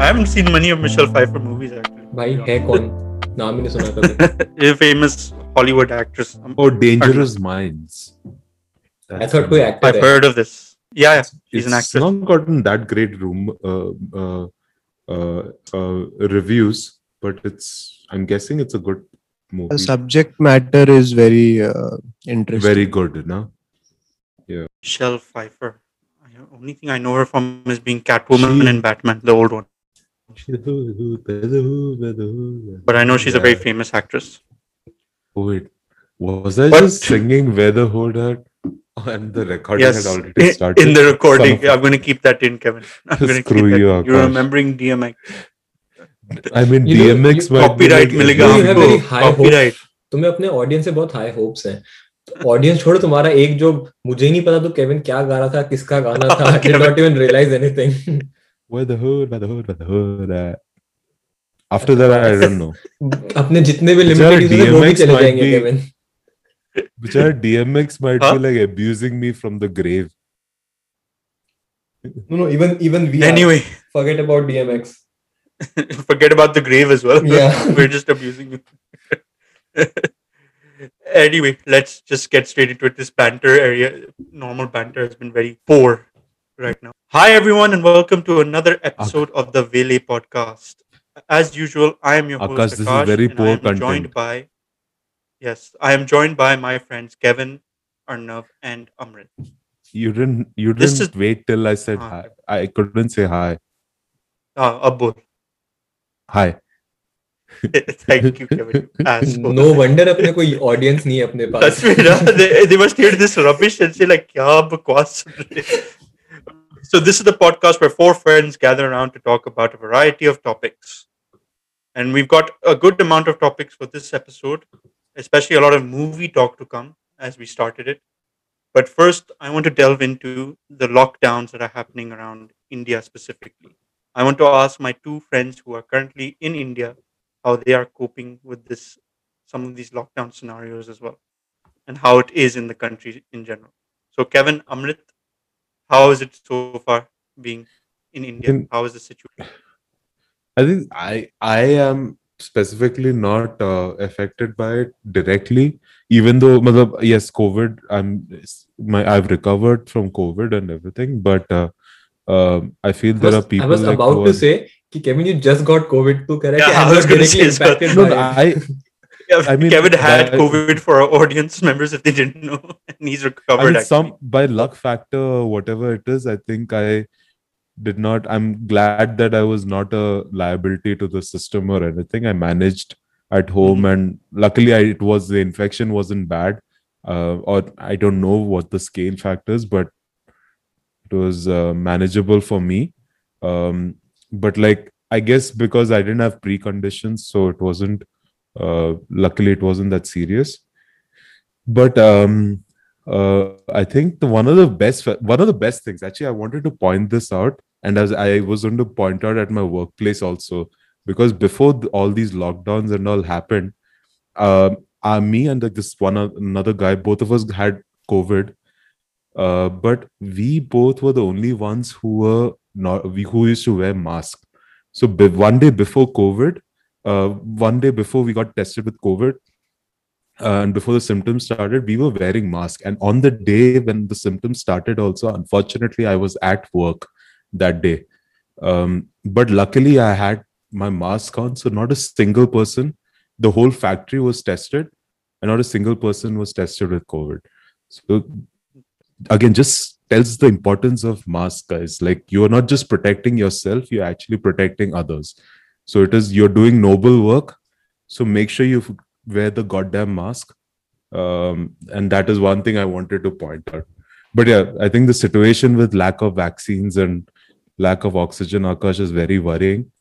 I haven't seen many of Michelle Pfeiffer movies actually. भाई है कौन नाम ही नहीं सुना कभी A famous Hollywood actress. Um, Oh, Dangerous Minds. I thought कोई actor I've है heard of this. Yeah, yeah. She's an it's actress. not gotten that great room uh, uh, uh, uh, reviews, but it's. I'm guessing it's a good movie. The subject matter is very uh, interesting. Very good, no? Yeah. Michelle Pfeiffer. I- Only thing I know her from is being Catwoman She- in Batman, the old one. But I know she's a very famous actress. Oh, wait. Was I What? just singing Where the Hood At? And the recording yes, had already started. in the recording. Of I'm going to keep that in, Kevin. I'm going to Screw keep that. you, You're remembering DMX. I mean, You know, DMX you- might Copyright be like, मिलेगा You have very high hopes. Copyright. तुम्हें अपने audience से बहुत high hopes हैं audience छोड़ो तुम्हारा एक जो मुझे नहीं पता तो केविन क्या गा रहा था किसका गाना था I did not even realise anything Where the hood, where the hood, where the hood? After that, I don't know. अपने जितने भी लिमिटेड वो भी चले जाएँगे be- which are DMX might huh? be like abusing me from the grave. No, no, even even we anyway. Are, forget about DMX. forget about the grave as well. Yeah. We're just abusing you. anyway, let's just get straight into it. This banter area, normal banter has been very poor right now. Hi everyone and welcome to another episode Ak- of the Vele podcast. As usual, I am your Akash, host. Akash, this is very poor content. joined by yes, I am joined by my friends Kevin, Arnav, and Amrit. You didn't. You This didn't is- wait till I said Huh. hi. I couldn't say hi. Uh, Abul. Hi. Thank you, Kevin. you asshole. No wonder अपने कोई audience नहीं है अपने पास That's me, ना? they, they must hear this rubbish and say like, "क्या बकवास सुन रहे हैं?" So this is the podcast where four friends gather around to talk about a variety of topics, and we've got a good amount of topics for this episode, especially a lot of movie talk to come as we started it. But first, I want to delve into the lockdowns that are happening around India specifically. I want to ask my two friends who are currently in India how they are coping with this some of these lockdown scenarios as well and how it is in the country in general. So, Kevin, Amrit, how is it so far being in India? How is the situation? I think I I am specifically not uh, affected by it directly even though matlab, yes covid i'm my i've recovered from covid and everything but uh, um, i feel I was, there are people i was like about to are, say kevin you just got covid to correct yeah, i was directly say, no, i yeah, I mean, Kevin had that, uh, COVID for our audience members if they didn't know, and he's recovered. I mean, some by luck factor, whatever it is, I think I did not. I'm glad that I was not a liability to the system or anything. I managed at home, and luckily, I, it was the infection wasn't bad, uh, or I don't know what the scale factors, but it was uh, manageable for me. Um, but like, I guess because I didn't have preconditions, so it wasn't. Uh, luckily, it wasn't that serious. But um, uh, I think the one of the best one of the best things actually I wanted to point this out and as I was going to point out at my workplace also because before all these lockdowns and all happened um uh, me and like this one another guy both of us had covid uh, but we both were the only ones who were not we, who used to wear masks so one day before covid uh, one day before we got tested with covid uh, and before the symptoms started we were wearing masks and on the day when the symptoms started also unfortunately i was at work that day. Um, but luckily i had my mask on so not a single person the whole factory was tested and not a single person was tested with covid. So again just tells the importance of mask guys. Like you're not just protecting yourself you're actually protecting others. So it is you're doing noble work. So make sure you wear the goddamn mask. Um, and that is one thing i wanted to point out. But yeah i think the situation with lack of vaccines and lack of oxygen akash is very worrying.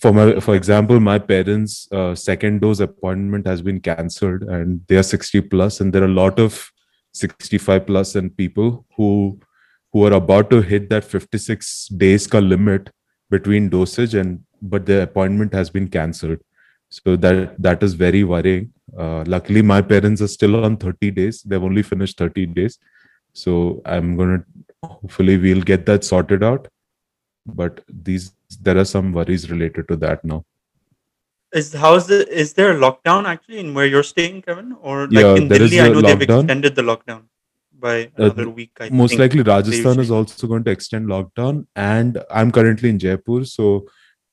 For my for example my parents uh, second dose appointment has been cancelled and they are 60 plus and there are a lot of 65 plus and people who who are about to hit that 56 days ka limit between dosage and but the appointment has been cancelled so that that is very worrying uh, luckily my parents are still on 30 days they've only finished 30 days so i'm gonna hopefully we'll get that sorted out but these there are some worries related to that now Is how's the is there a lockdown actually in where you're staying, Kevin? Or like Yeah, in Delhi, I know they've extended the lockdown by Uh, another week. I most think. likely rajasthan is also going to extend lockdown and i'm currently in jaipur so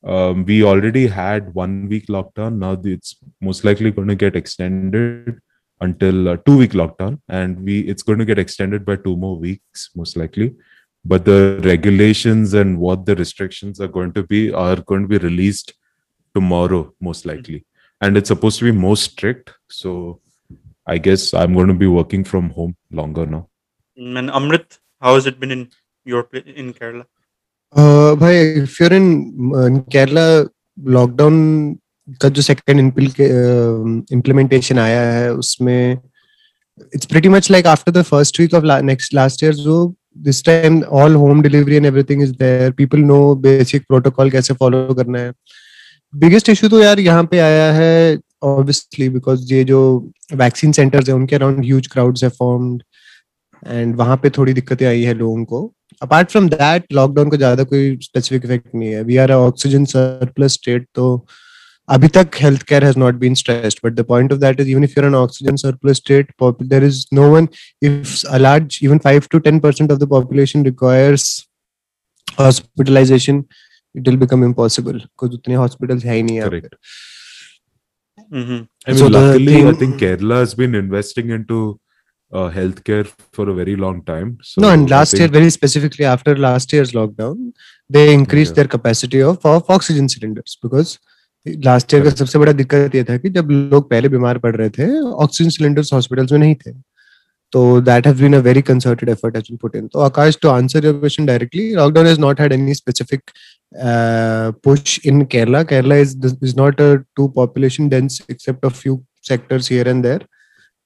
um, we already had one week lockdown now it's most likely going to get extended until uh, two week lockdown and we it's going to get extended by two more weeks most likely. But the regulations and what the restrictions are going to be are going to be released tomorrow most likely. And it's supposed to be more strict so i guess i'm going to be working from home longer now. And Amrit, how has it been in your in Kerala? भाई, if you're in in Kerala lockdown का जो second implementation आया है, उसमें it's pretty much like after the first week of next last year जो this time all home delivery and everything is there people no basic protocol कैसे follow करना है। Biggest issue तो यार यहाँ पे आया है ऑब्वियसली बिकॉज़ ये जो वैक्सीन सेंटर्स है, उनके अराउंड ह्यूज क्राउड्स है फॉर्म्ड एंड वहाँ पे थोड़ी दिक्कतें आई है लोगों को। अपार्ट फ्रॉम दैट लॉकडाउन का ज़्यादा कोई स्पेसिफिक इफ़ेक्ट नहीं है। We are oxygen surplus state तो अभी तक health care has not been stressed but the point of that is even if you're an oxygen surplus state there is no one if a large even five to ten percent of the population requires hospitalisation it will become impossible because उतने hospitals है ही नहीं यहाँ पे। Correct. hmm I mean, So luckily, I thing- think Kerala has been investing into uh, healthcare for a very long time. So no, and last year, very specifically after last year's lockdown, they increased yeah. their capacity of, of oxygen cylinders because. Last year का सबसे बड़ा दिक्कत ये था कि जब लोग पहले बीमार पड़ रहे थे ऑक्सीजन सिलेंडर्स हॉस्पिटल्स में नहीं थे तो that have been a very concerted effort has been put in तो Akash to answer your question directly lockdown has not had any specific push in Kerala Kerala is is not a too population dense except a few sectors here and there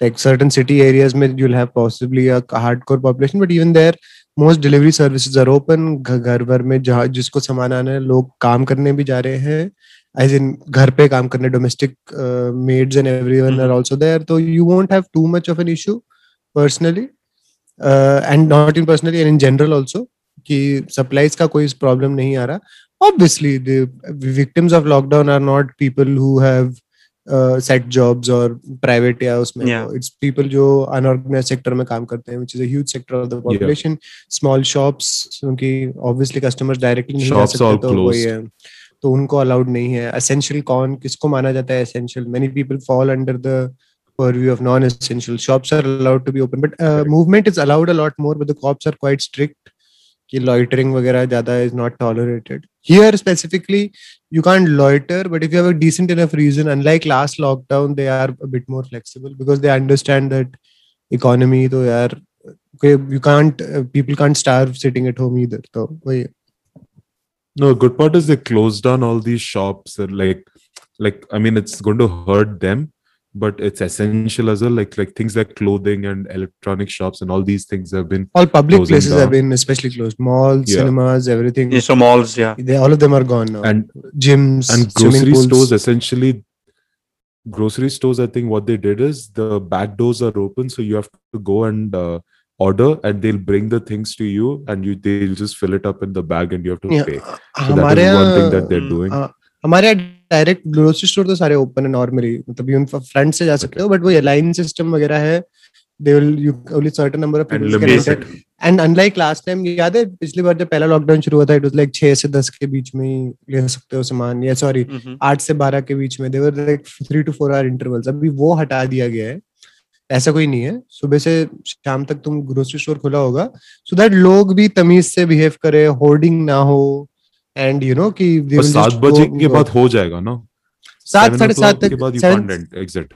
Like certain city areas, में you'll have possibly a hardcore population, but even there, most delivery services are open. घर भर में जहाँ जिसको सामान आना है लोग काम करने भी जा रहे हैं. As in घर पे काम करने domestic uh, maids and everyone are Mhm. also there. So you won't have too much of an issue personally, uh, and not in personally and in general also. कि supplies का कोई problem नहीं आ रहा. obviously the victims of lockdown are not people who have set jobs और private या उसमें it's people जो unorganised sector में काम करते हैं which is a huge sector of the population small shops क्योंकि ऑब्वियसली कस्टमर्स डायरेक्टली नहीं आ सकते तो वही है। तो उनको अलाउड नहीं है। एसेंशियल कौन किसको माना जाता है essential many people fall under the purview of non-essential. Shops are allowed to be open but uh, movement is allowed a lot more but the cops are quite strict. कि loitering वगैरह ज़्यादा is not tolerated here specifically you can loiter but if you have a decent enough reason unlike last lockdown they are a bit more flexible because they understand that economy तो यार you can't people can't starve sitting at home either तो वही No, good part is they closed down all these shops and like like I mean it's going to hurt them but it's essential as well. Like like things like clothing and electronic shops and all these things have been all public Closing places have down. been especially closed malls Yeah. cinemas everything Yeah, so malls, yeah. they, all of them are gone now and gyms and swimming grocery pools. stores essentially grocery stores i think what they did is the back doors are open so you have to go and uh, order and they'll bring the things to you and you they'll just fill it up in the bag and you have to Yeah, pay so हमारे that is one thing यहाँ that they're Mm, doing हाँ, हमारे यहाँ direct grocery store तो सारे open है normally मतलब even front से जा सकते हो बट वो लाइन सिस्टम वगैरह है they will you only certain number of and people and unlike last time याद है पिछली बार जब पहला लॉकडाउन शुरू हुआ था इट वाज लाइक 6 से 10 के बीच में ही ले सकते हो सामान या सॉरी mhm. 8 से 12 के बीच में there were like 3 to 4 hour intervals अभी वो हटा दिया गया है ऐसा कोई नहीं है। सुबह से शाम तक तुम ग्रोसरी स्टोर खुला होगा सो दैट लोग भी तमीज से बिहेव करे होर्डिंग ना हो एंड यू नो कि सात बजे के बाद हो जाएगा ना? सात साढ़े सात तक exit.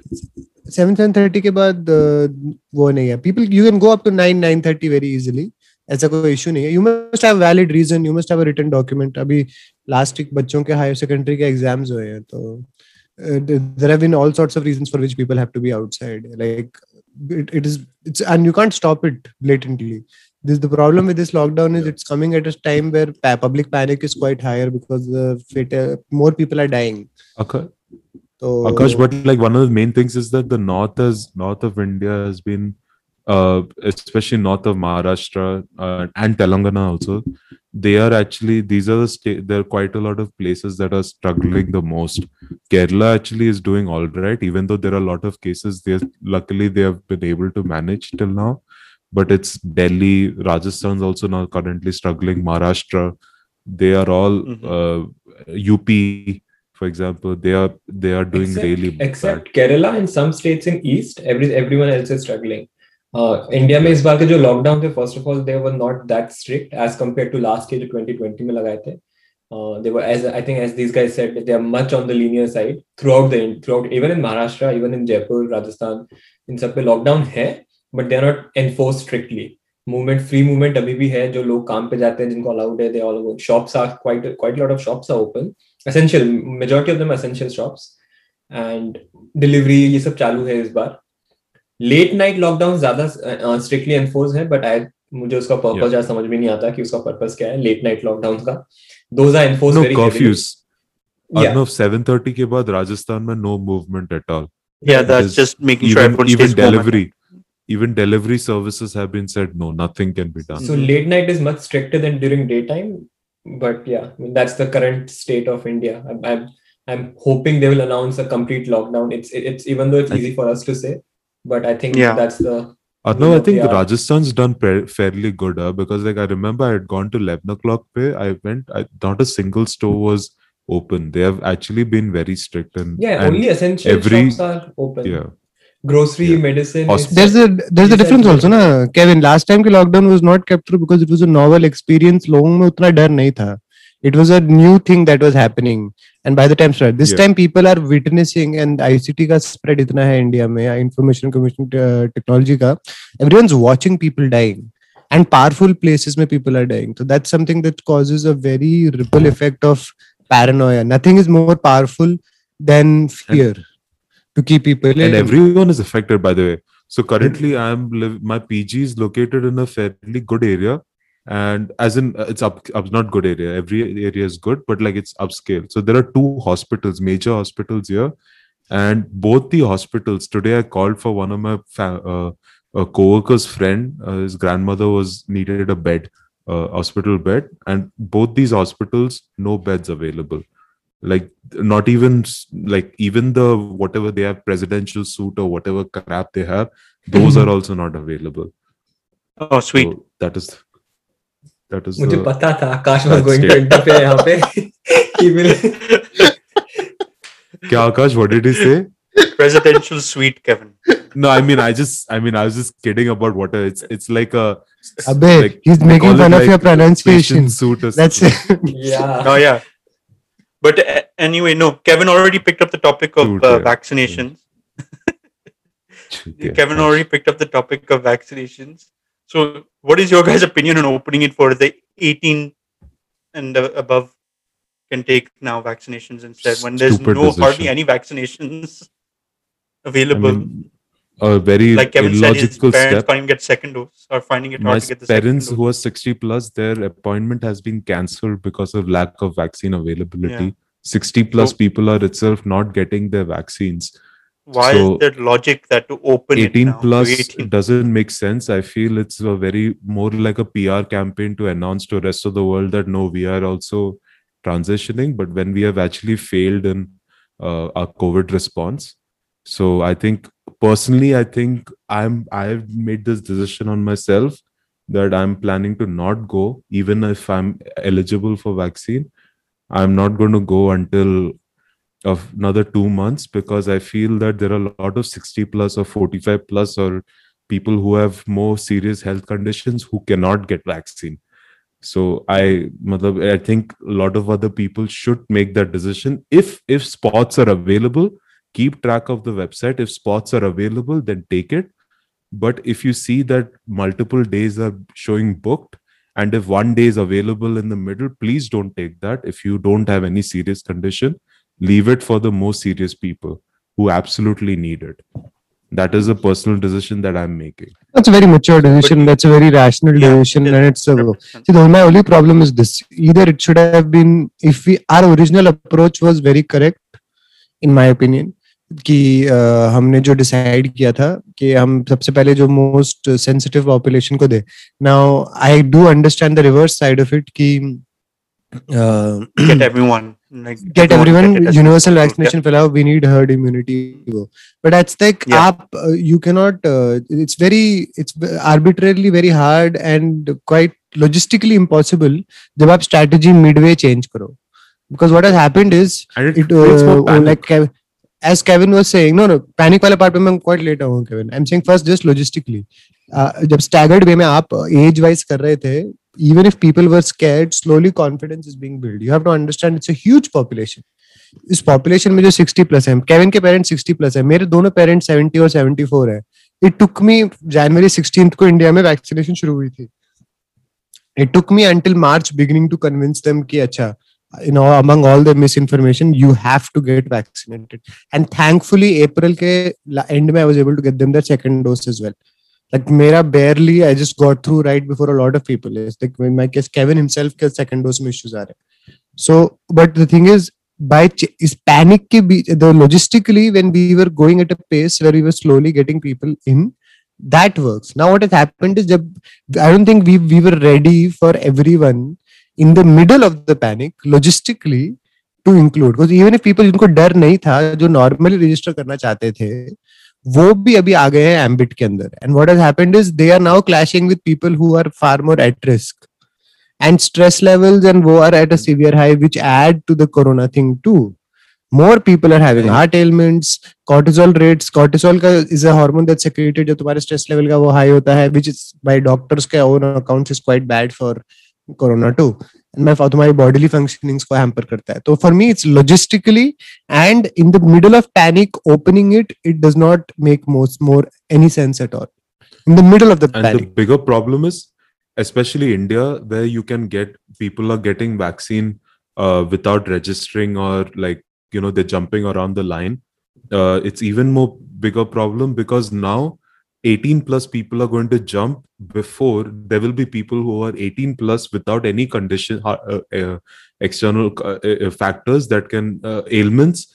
सेवन सेवन थर्टी के बाद uh, वो नहीं है. People you can go up to nine nine thirty very easily ऐसा कोई इशू नहीं है. You must have valid reason you must have written document अभी लास्ट वीक बच्चों के हायर सेकेंडरी के एग्ज़ाम्स हुए हैं तो there have been all sorts of reasons for which people have to be outside like it, it is it's and you can't stop it blatantly. This the problem with this lockdown is Yeah. it's coming at a time where pa- public panic is quite higher because the fatal, more people are dying. Aka- So Akash, but like one of the main things is that the north is north of India has been, uh, especially north of Maharashtra uh, and Telangana also. They are actually these are the state. There are quite a lot of places that are struggling the most. Kerala actually is doing all right, even though there are a lot of cases. They luckily they have been able to manage till now But it's Delhi, Rajasthan's also now currently struggling. Maharashtra, they are all Mhm. uh, UP for example they are they are doing except, really except Kerala and some states in East, every everyone else is struggling. Uh, India में इस बार के जो lockdown थे first of all they were not that strict as compared to last के जो 2020 में लगाए थे. Uh, they were as I think as these guys said they are much on the linear side throughout the throughout even in Maharashtra even in Jaipur Rajasthan इन सब पे lockdown है but they are not enforce strictly movement free movement अभी भी है जो लोग काम पे जाते हैं जिनको अलाउड है quite lot of shops are open essential majority of them essential shops and delivery ये सब चालू है इस बार. लेट नाइट लॉकडाउन ज़्यादा स्ट्रिक्टली एनफोर्स है बट आई मुझे उसका पर्पज ज़्यादा समझ में नहीं आता कि उसका पर्पज क्या है लेट नाइट लॉकडाउन का. Those are enforce very curfews Yeah. Of 730 ke baad, Rajasthan mein no movement at all. Yeah, that's just making sure even delivery services have been said no nothing can be done So late night is much stricter than during daytime, but yeah, I mean, that's the current state of India. I'm, I'm I'm hoping they will announce a complete lockdown. It's it's even though it's easy for us to say, but I think Yeah. that's the No, I think Yeah. Rajasthan's done pre- fairly good huh? because like I remember I had gone to 11 o'clock pay I went I, not a single store was open they have actually been very strict and yeah and only essential every- shops are open. yeah Grocery, Yeah. medicine. There's a there's a difference also na Kevin last time के lockdown was not kept through because it was a novel experience लोगों में उतना डर नहीं था it was a new thing that was happening and by the time spread this Yeah. time people are witnessing and ICT का spread इतना है India में information commission uh, technology का everyone's watching people dying and powerful places में people are dying so that's something that causes a very ripple effect of paranoia nothing is more powerful than fear to keep people and in. everyone is affected by the way. So currently i'm live my pg is located in a fairly good area. And as in uh, it's up, up not good area. Every area is good but like it's upscale. So there are two hospitals major hospitals here. And both the hospitals today i called for one of my fa- uh, a co-worker's friend. Uh, his grandmother was needed a bed uh, hospital bed. And both these hospitals no beds available like not even s- like even the whatever they have presidential suit or whatever crap they have those are also not available Oh, sweet. so that is that is मुझे the, पता था आकाश was that's going to it. interfere यहाँ पे he will Kya, Akash, what did he say Presidential suite, Kevin. no i mean i just i mean i was just kidding about what it's it's like a Abbe, like, he's they making call it fun of like your pronunciation. patient suit or That's something. it. yeah No, yeah. But uh, anyway, no. Kevin already picked up the topic of uh, vaccinations. Kevin already picked up the topic of vaccinations. So, what is your guys' opinion on opening it for the 18 and uh, above can take now vaccinations instead when there's Stupid no hardly any vaccinations I available? mean, a very like Kevin said, illogical parents step. can't even get second dose or finding it my hard to get the parents who are 60 plus their appointment has been cancelled because of lack of vaccine availability. Yeah. 60 plus So- people are itself not getting their vaccines. Why so- is there logic that to open it 18 now to plus 18? doesn't make sense. I feel it's a very more like a pr campaign to announce to rest of the world that no we are also transitioning but when we have actually failed in uh, our covid response. So i think personally i think i'm i've made this decision on myself that i'm planning to not go even if i'm eligible for vaccine i'm not going to go until of another two months because I feel that there are a lot of 60 plus or 45 plus or people who have more serious health conditions who cannot get vaccine. So I, I think a lot of other people should make that decision. If if spots are available, keep track of the website. If spots are available, then take it. But if you see that multiple days are showing booked, and if one day is available in the middle, please don't take that. If you don't have any serious condition, leave it for the most serious people who absolutely need it that is a personal decision that i'm making That's a very mature decision. But- That's a very rational Yeah, decision, it is and it's a 100%. See, the, my only problem is this: either it should have been, if we our original approach was very correct, in my opinion, कि आ, हमने जो decide किया था कि हम सबसे पहले जो मोस्ट सेंसिटिव पॉपुलेशन को दे। Now I do understand the reverse side of it कि get everyone get universal vaccination फैलाओ we need herd immunity वो बट एट्स लाइक आप you can not it's very it's arbitrarily very hard and quite logistically impossible जब आप strategy midway change करो। Because what has happened is it like it uh, as Kevin was saying no no panic वाले part पे मैं quite late आऊँ Kevin I'm saying first just logistically uh, जब staggered way में आप age wise कर रहे थे even if people were scared slowly confidence is being built you have to understand it's a huge population इस population में जो 60 प्लस है केविन के पेरेंट्स 60 प्लस है मेरे दोनों पेरेंट्स 70 और 74 है it took me January 16th को इंडिया में वैक्सीनेशन शुरू हुई थी it took me until March beginning to convince them कि अच्छा you know among all the misinformation you have to get vaccinated. And thankfully april ke end mein i was able to get them their second dose as well. Like mera barely i just got through right before a lot of people it's like in my case kevin himself ke second dose mein issues are. so but the thing is by is panic ke the logistically when we were going at a pace where we were slowly getting people in that works. Now what has happened is i don't think we we were ready for everyone in the middle of the panic logistically to include even people जिनको डर नहीं था जो normally register करना चाहते थे वो भी अभी आ गए हैं एम्बिट के अंदर. And what happened is they are now clashing with people who are far more at risk and stress levels and वो are at a high which add to the corona thing too more people are having heart ailments cortisol rates cortisol का is a hormone that secreted जो तुम्हारे stress level का वो high होता है which is by doctors के own account is quite bad for corona too and my my bodily functioning is hamper karta hai so for me it's logistically and in the middle of panic opening it it does not make most more any sense at all. In the middle of the and the bigger problem is especially india where you can get people are getting vaccine uh, without registering or like you know they're jumping around the line. Uh, it's even more bigger problem because now 18 plus people are going to jump before there will be people who are 18 plus without any condition uh, uh, external uh, uh, factors that can uh, ailments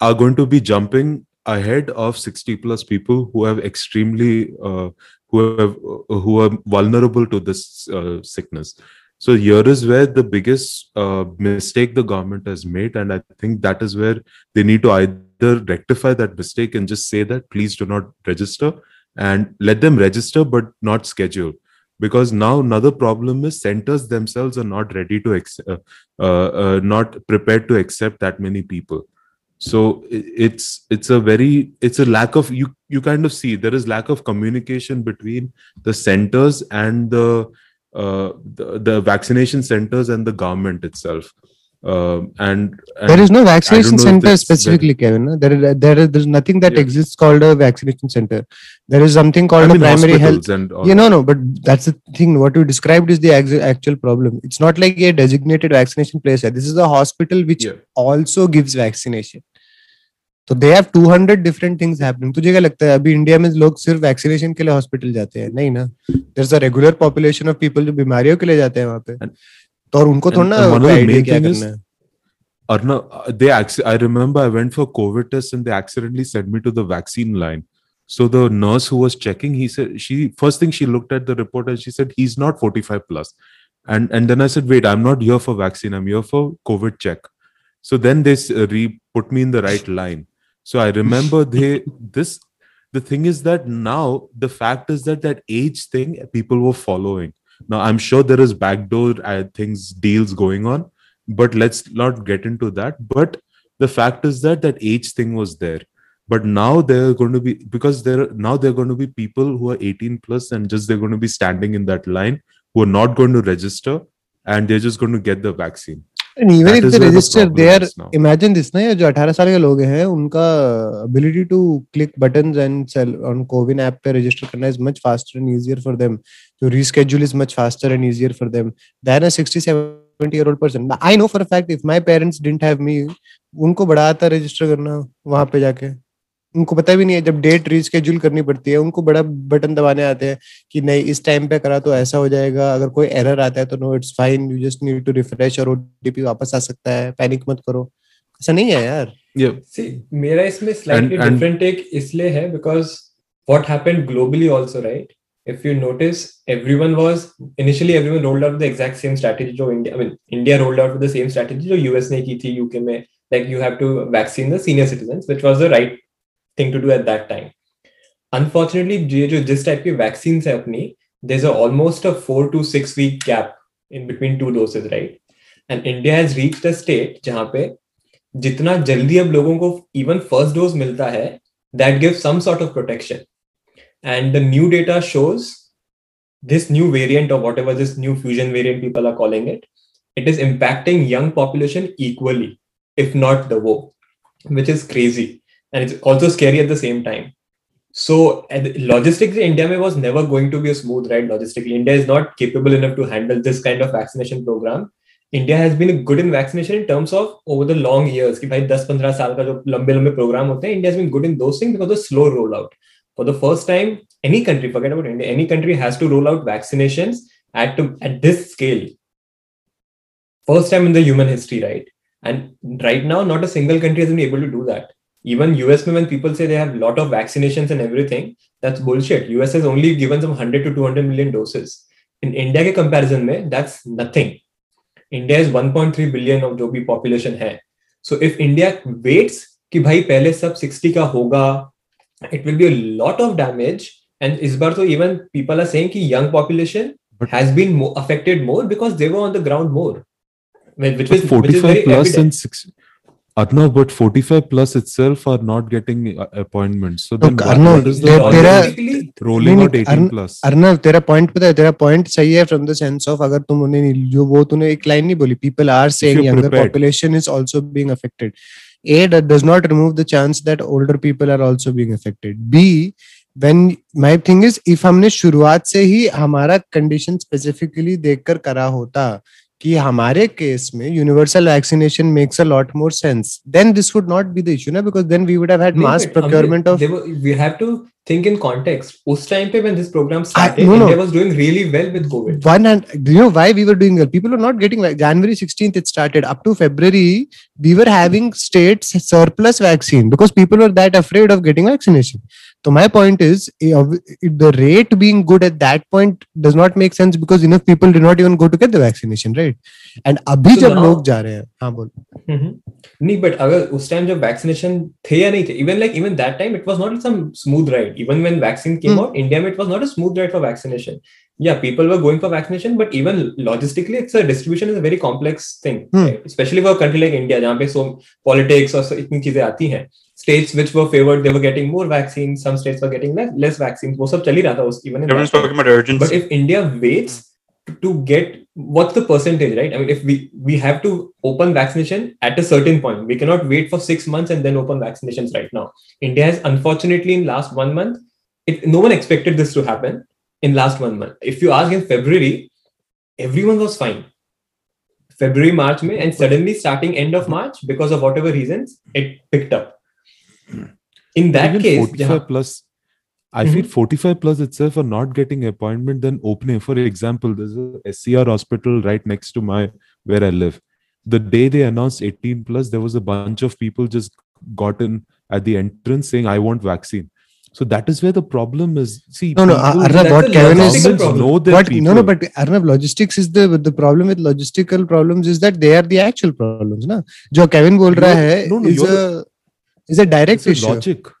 are going to be jumping ahead of 60 plus people who have extremely uh, who have who are vulnerable to this uh, sickness. So here is where the biggest uh, mistake the government has made and i think that is where they need to either rectify that mistake and just say that please do not register and let them register but not schedule. Because now another problem is centers themselves are not ready to ex- uh, uh, uh, not prepared to accept that many people. So it's it's a very it's a lack of you you kind of see there is lack of communication between the centers and the uh, the, the vaccination centers and the government itself um, and, and there is no I vaccination don't know if center that's specifically kevin no? there is there is there's nothing that Yeah. exists called a vaccination center there is something called I mean, a primary health hospitals and all yeah no no but that's the thing what you described is the ex- actual problem it's not like a designated vaccination place here. this is a hospital which Yeah. also gives vaccination तो they have 200 different things happening तुझे क्या लगता है अभी India में लोग सिर्फ vaccination के लिए हॉस्पिटल जाते हैं नहीं ना there is a regular population of people जो बीमारियों के लिए जाते हैं वहां पे And- तो और उनको and- थोड़ा ना and one of the idea main क्या thing is- करना है Arna, uh, they acc- I remember I went for COVID test and they accidentally sent me to the vaccine line. So the nurse who was checking, he said she first thing she looked at the report and she said he's not 45 plus. And and then I said, wait, I'm not here for vaccine. I'm here for COVID check. So then they s- uh, re put me in the right line. So I remember they this the thing is that now the fact is that that age thing people were following. now I'm sure there is backdoor uh, things deals going on but let's not get into that. But the fact is that that age thing was there. But now they're going to be because there now they're going to be people who are 18 plus and just they're going to be standing in that line who are not going to register and they're just going to get the vaccine And even That if they register, the register, they are now. imagine this ना ये जो 18 साल के लोग हैं उनका ability to click buttons and sell on Covin app पे register करना is much faster and easier for them. To reschedule is much faster and easier for them than a 67 year old person. I know for a fact if my parents didn't have me, उनको बड़ा आता register करना वहाँ पे जाके उनको पता भी नहीं है जब डेट रिस्केड्यूल करनी पड़ती है उनको बड़ा बटन दबाने आते हैं कि नहीं इस टाइम पे करा तो ऐसा हो जाएगा अगर कोई एरर आता है तो no it's fine you just need to refresh और ओटीपी वापस आ सकता है पैनिक मत करो। ऐसा नहीं है यार। मेरा इसमें स्लाइटली डिफरेंट टेक इसलिए है because what happened globally also right if you notice everyone was initially everyone rolled out the same strategy जो India I mean India rolled out the same strategy जो यूएस ने की थी UK में. Like you have to vaccine the senior citizens which was the right thing to do at that time. Unfortunately, ये जो जिस type की vaccines है अपनी, there's a almost a four to six week gap in between two doses, right? And India has reached a state जहाँ पे जितना जल्दी अब लोगों को इवन फर्स्ट डोज मिलता है that give some sort of protection and the new data shows this new variant or whatever this new fusion variant people are calling it it is impacting young population equally if not the war which is crazy and it's also scary at the same time so and logistically india mein was never going to be a smooth ride logistically india is not capable enough to handle this kind of vaccination program India has been good in vaccination in terms of over the long years कि भाई 10-15 साल का जो लंबे लंबे programme होते हैं India has been good in those things because the slow roll out for the first time any country forget about india any country has to roll out vaccinations at to, at this scale first time in the human history right and right now not a single country has been able to do that Even us mein when people say they have a lot of vaccinations and everything that's bullshit us has only given some 100 to 200 million doses in india ke comparison mein that's nothing india is 1.3 billion of जो भी population है so if india waits कि भाई पहले सब 60 का होगा it will be a lot of damage and इस बार तो even people are saying कि young population But- has been more affected more because they were on the ground more which is, which is very plus evident. and 6 Arnav, but 45 plus itself are not getting uh, appointments. So then Look, Arnav, what is the are- Logistically, rolling out 18 Arn- plus? Arnav तेरा point पता है तेरा point सही है from the sense of अगर तुम उन्हें जो वो तूने एक लाइन नहीं बोली are saying you're younger prepared. population is also being affected a that does not remove the chance that older people are also being affected b when my thing is if हमने शुरुआत से ही हमारा condition specifically देखकर करा होता कि हमारे case में universal vaccination makes a lot more sense than this would not be the issue ना because then we would have had mass procurement of we have we have to think in context. Us time pe when this program started, I, no, India was doing really well with COVID. One and do you know why we were doing well? People were not getting January 16th, it started. Up to February, we were having states surplus vaccine because people were that afraid of getting vaccination. So my point is eh, the rate being good at that point does not make sense because enough people did not even go to get the vaccination, right? And अभी So जब now- लोग जा रहे हैं हाँ बोल। नहीं but अगर उस टाइम जब वैक्सीनेशन थे या नहीं थे even like even that time it was not some smooth ride even when vaccine came Hmm. Out India में it was not a smooth ride for vaccination या people were going for vaccination but even logistically it's a distribution is a very complex thing Hmm. Specially for country like India जहाँ पे सो politics और इतनी चीज़ें आती हैं. States which were favored they were getting more vaccines. Some states were getting less, less vaccines. वो सब चल ही रहा था उस even in Everyone's talking about urgency. But if India waits to get what's the percentage, right? I mean, if we we have to open vaccination at a certain point, we cannot wait for six months and then open vaccinations right now. India has unfortunately in last one month, it, no one expected this to happen in last one month. If you ask in February, everyone was fine. February, March, May, and suddenly starting end of March, because of whatever reasons, it picked up. Hmm. In that Even case, 45 jahan- plus i feel 45 plus itself are not getting appointment then opening for example there's a scr hospital right next to my where i live the day they announced 18 plus there was a bunch of people just got in at the entrance saying i want vaccine so that is where the problem is see No, no, people- Arnab, that's what a Kevin is logistical governments problem. know their what people. no no but Arnav logistics is the the problem with logistical problems is that they are the actual problems ना जो Kevin बोल रहा You're- है no, no, is you're- a is a direct it's a issue logic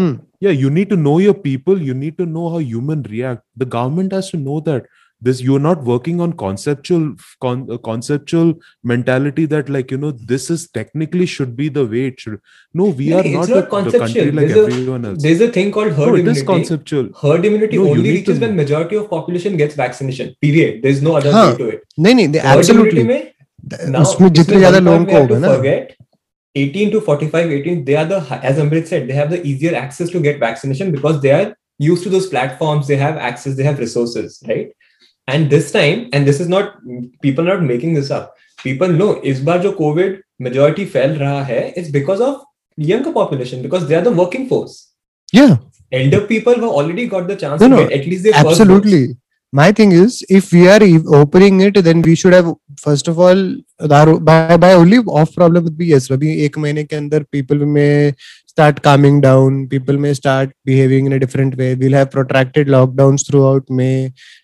Hmm. yeah you need to know your people you need to know how human react the government has to know that this you're not working on conceptual con, uh, conceptual mentality that like you know this is technically should be the way it should no we No, are it's not, not a, the country conceptual. like There's a- everyone else There's a thing called herd no, it is immunity. conceptual herd immunity No, you only need reaches to- when majority of population gets vaccination. Period. There's no other हाँ, way to it. नहीं नहीं they- Herd absolutely immunity में now उसमें this जितने is ज्यादा one लोगों point को we have होगा to ना forget 18 to 45, 18, they are the, as Amrit said, they have the easier access to get vaccination because they are used to those platforms, they have access, they have resources, right? And this time, and this is not, people are not making this up. People know, is bar jo COVID majority fell, raha hai, it's because of younger population, because they are the working force. Yeah. Elder people have already got the chance no, no, get, at least Absolutely. My thing is, if we are opening it, then we should have first of all by by only of problem with be अभी एक महीने के अंदर people में start coming down people में start behaving in a different way we will have protracted lockdown throughout May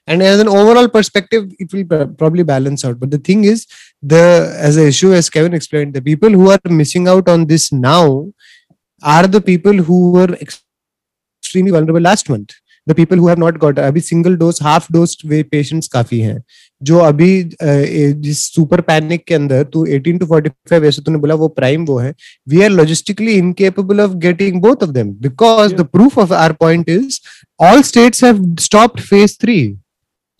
and as an overall perspective it will probably balance out but the thing is the as a issue as Kevin explain the people who are missing out on this now are the people who are extremely vulnerable last month the people who have not got अभी single dose half dose वे patients काफ़ी हैं जो अभी जिस super panic के अंदर तू 18 टू 45 फाइव ऐसे तूने बोला वो प्राइम वो है we are logistically incapable of getting both of them because the proof of our point is all states have stopped phase three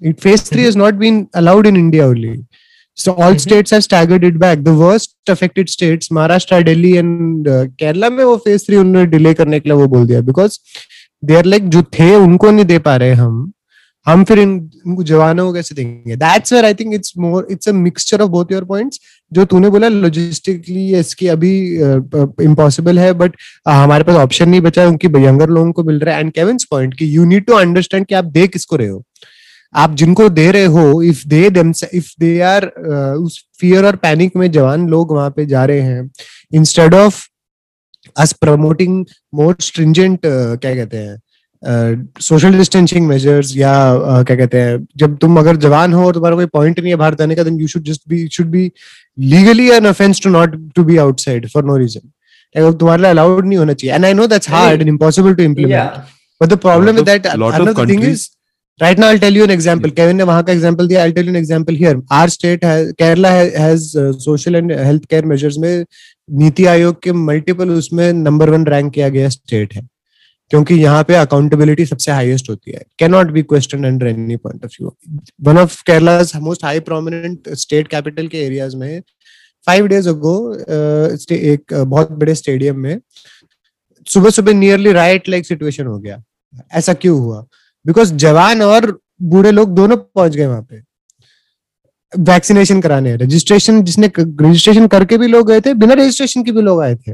it phase three is not been allowed in India only So all mm-hmm. states have staggered it back. The worst affected states, Maharashtra, Delhi, and uh, Kerala में वो phase three उन्होंने delay करने के लिए वो बोल दिया because they are like जो थे उनको नहीं दे पा रहे हम हम फिर इन जवानों को कैसे देंगे? That's where I think it's more it's a mixture of both your points जो तूने बोला लॉजिस्टिकली इसकी अभी इम्पॉसिबल uh, है बट uh, हमारे पास ऑप्शन नहीं बचा है उनकी यंगर लोगों को मिल रहा है। एंड केविन्स पॉइंट कि यू नीड टू अंडरस्टैंड कि आप दे किसको रहे हो? आप जिनको दे रहे हो if they if they are उस फियर और पैनिक में जवान लोग वहाँ पे जा रहे हैं instead of us promoting more stringent क्या कहते हैं सोशल डिस्टेंसिंग मेजर्स या uh, क्या कहते हैं जब तुम अगर जवान हो और तुम्हारा कोई पॉइंट नहीं है बाहर जाने का then you should just be should be legally an offence to not to be outside for no reason तुम्हारे लिए अलाउड नहीं होना चाहिए। And I know that's hard and impossible to implement but the problem is that of another thing countries- is right now i'll tell you an ने वहाँ का example दिया i'll tell you an example here. Our state has kerala has, has uh, social and health care में नीति आयोग के multiple उसमें number one rank किया गया state है। क्योंकि यहाँ पे अकाउंटेबिलिटी सबसे हाईएस्ट होती है। Can not be question under any point of view one of Kerala's most high prominent state capital के एरियाज़ में फाइव डेज़ अगो एक uh, बहुत बड़े स्टेडियम में सुबह सुबह नियरली राइट लाइक सिचुएशन हो गया। ऐसा क्यों हुआ? बिकॉज़ जवान और बूढ़े लोग दोनों पहुँच गए वहाँ पे। वैक्सीनेशन कराने रजिस्ट्रेशन जिसने रजिस्ट्रेशन करके भी लोग गए थे बिना रजिस्ट्रेशन के भी लोग आए थे।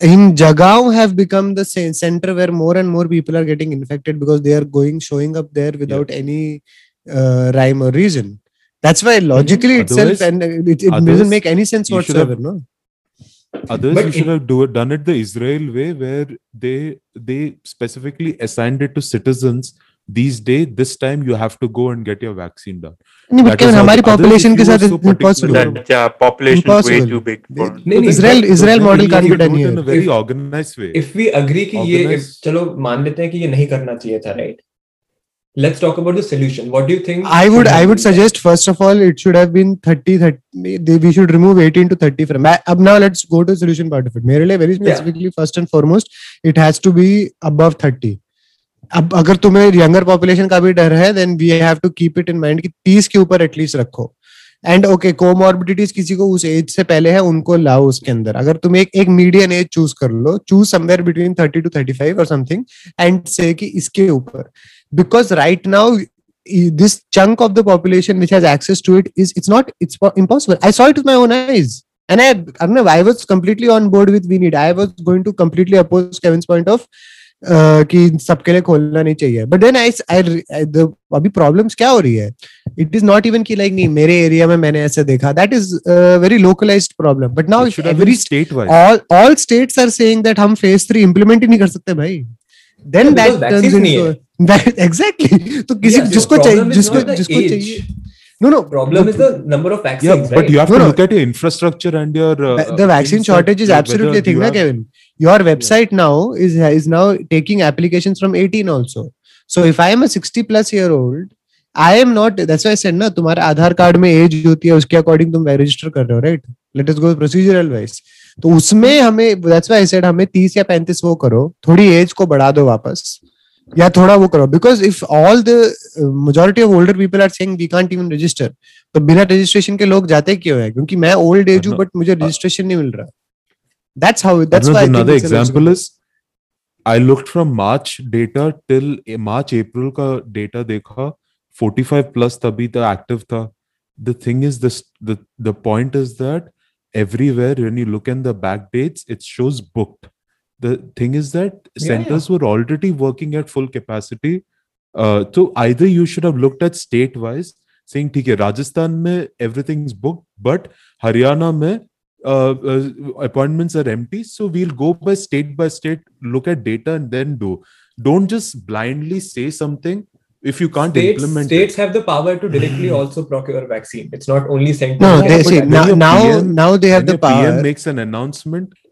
in Jagaon have become the ce- center where more and more people are getting infected because they are going showing up there without any uh, rhyme or reason. That's why logically itself Otherwise- and it, it others, doesn't make any sense you should have- whatsoever no? Others, But you should in- have do it, done it the Israel way, where they they specifically assigned it to citizens. This day this time you have to go and get your vaccine done हमारी population के साथ impossible या model can't very organised way if we agree कि ये चलो मान लेते हैं कि ये नहीं करना चाहिए था right let's talk about the solution what do you think i would i would suggest that? first of all it should have been 30 30 we should remove 18 to 30 from ab now let's go to the solution part of it merely very specifically yeah. first and foremost it has to be above 30 अब अगर तुम्हें younger population का भी डर है then we have to keep it in mind कि तीस के ऊपर एटलीस्ट रखो। एंड ओके कोमोर्बिडिटीज किसी को उस एज से पहले है, उनको लाओ उसके अंदर। अगर तुम एक एक मीडियम एज चूज़ कर लो choose somewhere between thirty to thirty five और समथिंग एंड से कि इसके ऊपर। Because right now this chunk of the population which has access to it is it's not it's impossible I saw it my own age and I I was completely on board with we need I was going to completely oppose Kevin point of कि सबके लिए खोलना नहीं चाहिए। But then I आई अभी problems क्या हो रही है? इट इज़ नॉट इवन की लाइक नहीं मेरे एरिया में मैंने ऐसे देखा। That is very localise problem but now every state all all are saying हम फेस थ्री इम्प्लीमेंट ही नहीं कर सकते भाई। देन दैट एग्जैक्टली तो किसी जिसको चाहिए जिसको no no problem is the number of vaccines Yeah, but right? you have No, to no. look at your infrastructure and your. Uh, the, vaccine shortage is absolutely a thing you na Kevin your website yeah. now is is now taking applications from 18 also so if I am a 60 plus year old I am not that's why I said ना तुम्हारे आधार card में as होती है उसके according तुम register कर रहे हो right let us go procedural wise तो उसमें हमें दैट्स व्हाई आई सेड हमें 30 या 35 वो करो थोड़ी एज को बढ़ा दो वापस या थोड़ा वो करो because if all the majority of older people are saying we can't even register तो बिना रजिस्ट्रेशन के लोग जाते क्यों है क्योंकि मैं ओल्ड एज हूँ हाँ। बट मुझे रजिस्ट्रेशन नहीं मिल रहा that's how that's Another, why another example is I looked from March data till March April का data देखा 45 plus तभी तो active था the thing is this the the point is that everywhere when you look in the back dates it shows booked the thing is that Yeah, centers were already working at full capacity uh, so either you should have looked at state wise saying ठीक है राजस्थान में everything's booked but Haryana में uh, uh, appointments are empty so we'll go by state by state look at data and then do don't just blindly say something if you can't states, implement states it have the power to directly also procure vaccine. It's not only centers. no Yeah, they but see when now your now, PM now they have when the your PM power makes an announcement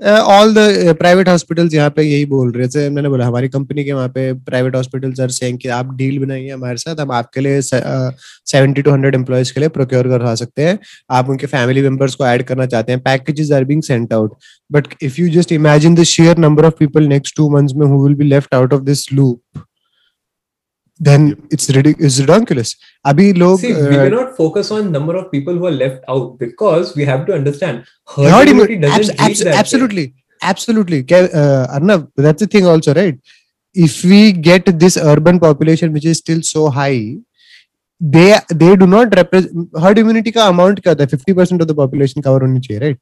all the private hospitals यहाँ पे यही बोल रहे थे मैंने बोला, हमारी company के वहाँ पे प्राइवेट हॉस्पिटल्स आर सेइंग कि आप डील बनाइए हमारे साथ, हम आपके लिए सेवेंटी टू हंड्रेड एम्प्लॉयज़ के लिए प्रोक्योर करवा सकते हैं। आप उनके फैमिली मेंबर्स को ऐड करना चाहते हैं। Packages are being sent out but if you just imagine the share number of people next two months में who will be left out of this loop then yep. it's, ridiculous. Abhi log, See, we uh, cannot focus on number of people who are left out because we have to understand herd immunity doesn't abs- abs- absolutely, thing. absolutely. Uh, Arnav, that's the thing also, right? If we get this urban population which is still so high, they they do not represent herd immunity ka amount kya the? 50% of the population cover only chahiye right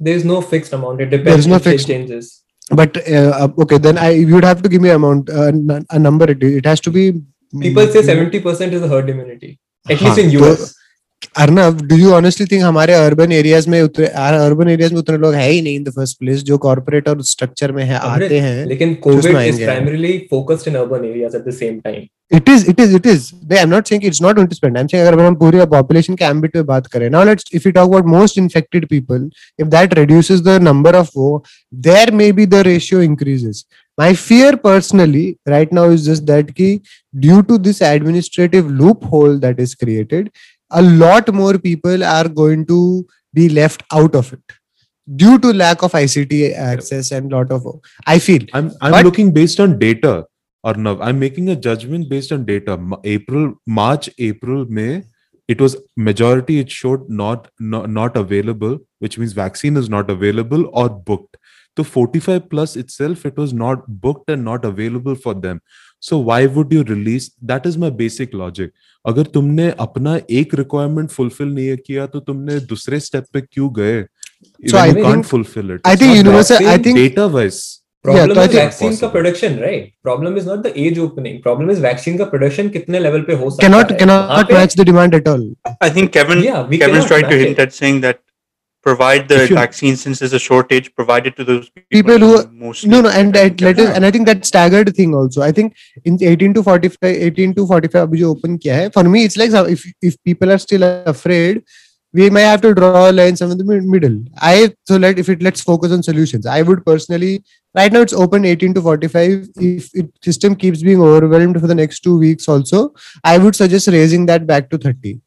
there is no fixed amount it depends there is no fixed changes but uh, okay then i you would have to give me amount uh, a number it, it has to be People say 70% is a herd immunity. At least in US. Arnav do you honestly think हमारे urban areas में उतरे urban areas में उतने लोग है ही नहीं in the first place जो कॉर्पोरेट और स्ट्रक्चर में है आते हैं लेकिन is आएँगे। primarily focused in urban areas at the same time. It is it is it is I am not saying it's not going to spend I am saying अगर हम पूरी पॉपुलेशन के एम्बिट पे बात करें now let's if you talk about most infected people if that reduces the number of वो there may be the ratio increases my fear personally right now is just that ki due to this administrative loophole that is created a lot more people are going to be left out of it due to lack of ict access and lot of i feel I'm I'm But- looking based on data or no. I'm making a judgment based on data. April, March, April, May. It was majority. It showed not not, not available, which means vaccine is not available or booked. So 45 plus itself, it was not booked and not available for them. So why would you release? That is my basic logic. अगर तुमने अपना एक requirement fulfil नहीं किया तो तुमने दूसरे step पे क्यों गए So I can't fulfill it i think universal i vaccine think data wise Problem तो I is think- vaccine का production, right? Problem is not the age opening. Problem is vaccine का production कितने level पे हो सकता cannot है. cannot वहाँ match the demand at all I think Kevin Yeah, Kevin's trying to hint it. at saying that provide the you, vaccine since there's a shortage provided to those people, people who are mostly. No no and, and let us and i think that staggered thing also. I think in 18 to 45 18 to 45 abhi jo open kiya hai for me it's like if if people are still afraid we may have to draw a line somewhere in the middle. I so let if it let's focus on solutions. I would personally right now it's open 18 to 45 if it system keeps being overwhelmed for the next two weeks also i would suggest raising that back to 30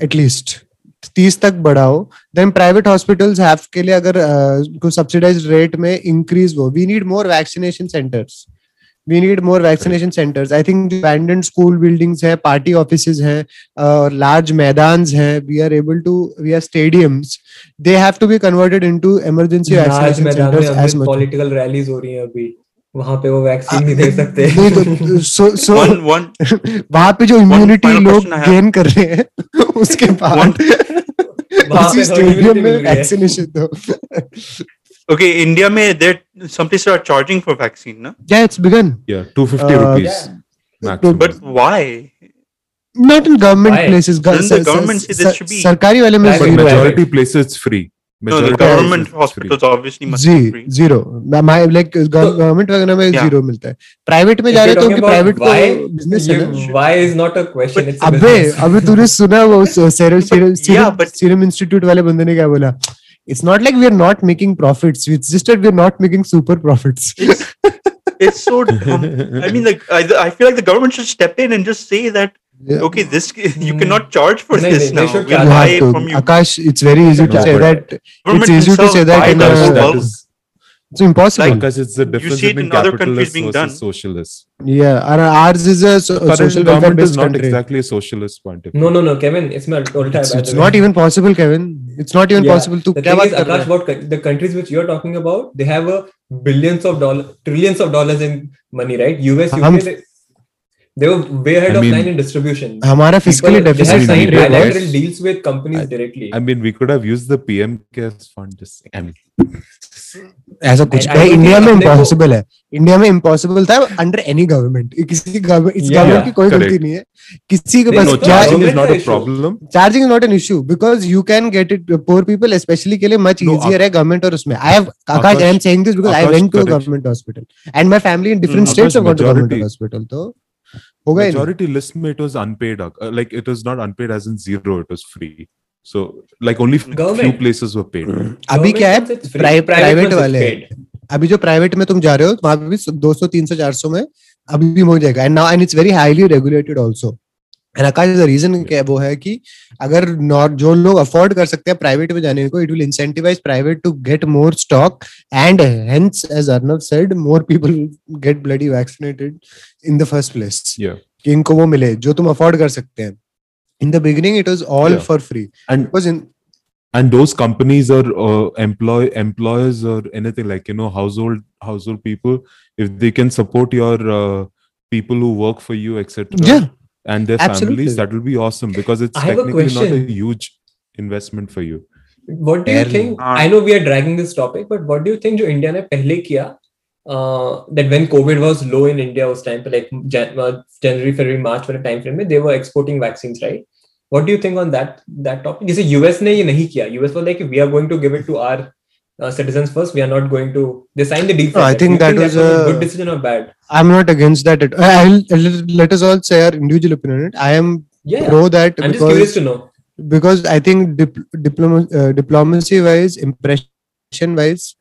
at least. 30 तक बढ़ाओ then private hospitals have के लिए अगर uh, को subsidise rate में increase हो we need more vaccination centres we need more vaccination centres I think abandoned school buildings है party offices हैं और लार्ज मैदान हैं we are able to we are stadiums they have to be converted into emergency as Amrit much political rallies हो रही हैं अभी। वहाँ पे वो वैक्सीन नहीं दे सकते। सो पे जो इम्यूनिटी लोग गेन कर रहे हैं उसके बाद इंडिया में there some charging for vaccine ना it's begun but why not in government places government सरकारी वाले में free No, the government is free. obviously must be free. Zero my like government वगैरह में. ज़ीरो मिलता है प्राइवेट में जा रहे तो उनकी प्राइवेट why, को बिज़नेस है ना why is not a question. But अबे अबे तूने सुना वो सीरम सीरम Yeah, but- सीरम इंस्टीट्यूट वाले बंदे ने क्या बोला It's not like we are not making profits. It's just that we are not making super profits. It's, it's so dumb. I mean, like, I, I feel like the government should step in and just say that, Yeah. Okay, this you hmm. cannot charge for no, this no, now. We'll buy from you. Akash, it's very easy to say that. It's easy to say that. In a, it's impossible like, because it's the difference you see it in other countries being done. socialist. Yeah, and ours is a so, social government is not country. exactly a socialist point of view. No, no, no, Kevin, it's not all time. It's, it's not even possible, Kevin. It's not even yeah. possible to. The thing is, Akash, what the countries which you're talking about, they have a billions of dollars, trillions of dollars in money, right? US, UK, they, they were way ahead I of mean- line in distribution. हमारा fiscally they deficit Fiscally signed bilateral deals with companies I- directly. I mean, we could have used the PM cares fund. Just. I mean, ऐसा कुछ don't India में impossible है India में impossible था under any government किसी government इस government की कोई गलती नहीं है किसी के पास government not a issue. problem. Charging is not an issue because you can get it poor people specially के लिए मच इजियर है गवर्नमेंट और उसमें I have Akash I am saying this because I went to government hospital and my family in different Hmm, states have got government hospital तो हो majority list में it was unpaid like it was not unpaid as in zero it was free so like only few places were paid अभी क्या है? Private वाले। अभी जो private में तुम जा रहे हो वहाँ पे भी 200 300 400 में अभी भी हो जाएगा। And now and it's very highly regulated also and Akash the reason क्या वो है कि अगर नॉट जो लोग अफोर्ड कर सकते हैं प्राइवेट में जाने को it will incentivise private to get more stock and hence as Arnav said more people get bloody vaccinated in the first place कि इनको वो मिले जो तुम अफोर्ड कर सकते हैं। In the beginning it was all for free And because in and those companies or uh, employ employers or anything like you know household household people if they can support your uh, people who work for you etc Yeah. and their Absolutely. families that will be awesome because it's I have a technically not a question. huge investment for you What do you Barely. think? हाँ. I know we are dragging this topic, but what do you think जो India ने पहले किया uh, that when COVID was low in India उस time पे like Jan- uh, January, February, March वाले time frame में they were exporting vaccines, right? What do you think on that that topic? जैसे US ने ये नहीं किया. US was like we are going to give it to our uh, citizens first. We are not going to. They signed the deal. No, for I that. think Do you that was a a- good decision or bad. I'm not against that. At, I'll, I'll let us all say our individual opinion on it. I am Yeah, pro that I'm just curious because to know. because I think dip, diploma, uh, diplomacy wise, impression wise,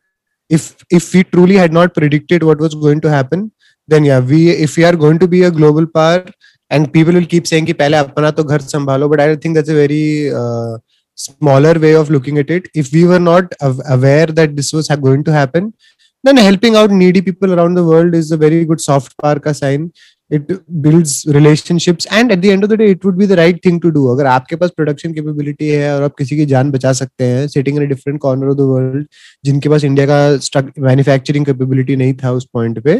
if if we truly had not predicted what was going to happen, then yeah, we if we are going to be a global power and people will keep saying कि पहले अपना तो घर संभालो, but I think that's a very uh, smaller way of looking at it. If we were not aware that this was going to happen, then helping out needy people around the world is a very good soft power का sign. It builds relationships and at the end of the day it would be the right thing to do. अगर आपके पास production capability है और आप किसी की जान बचा सकते हैं sitting in a different corner of the world जिनके पास इंडिया का मैन्युफैक्चरिंग कैपेबिलिटी नहीं था उस पॉइंट पे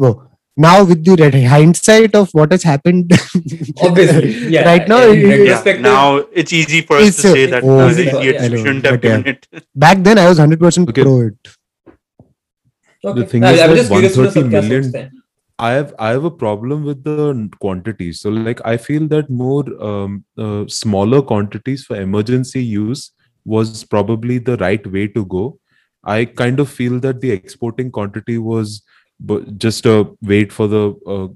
वो now with the hindsight of what has happened. Obviously. Yeah, right now yeah, now it's easy for us to say that oh, the idiots shouldn't have done it back then i was 100% okay. pro it. Okay. the thing no, is I that 130 million i have i have a problem with the quantity. so like i feel that more um, uh, smaller quantities for emergency use was probably the right way to go. I kind of feel that the exporting quantity was bu- just a wait for the uh,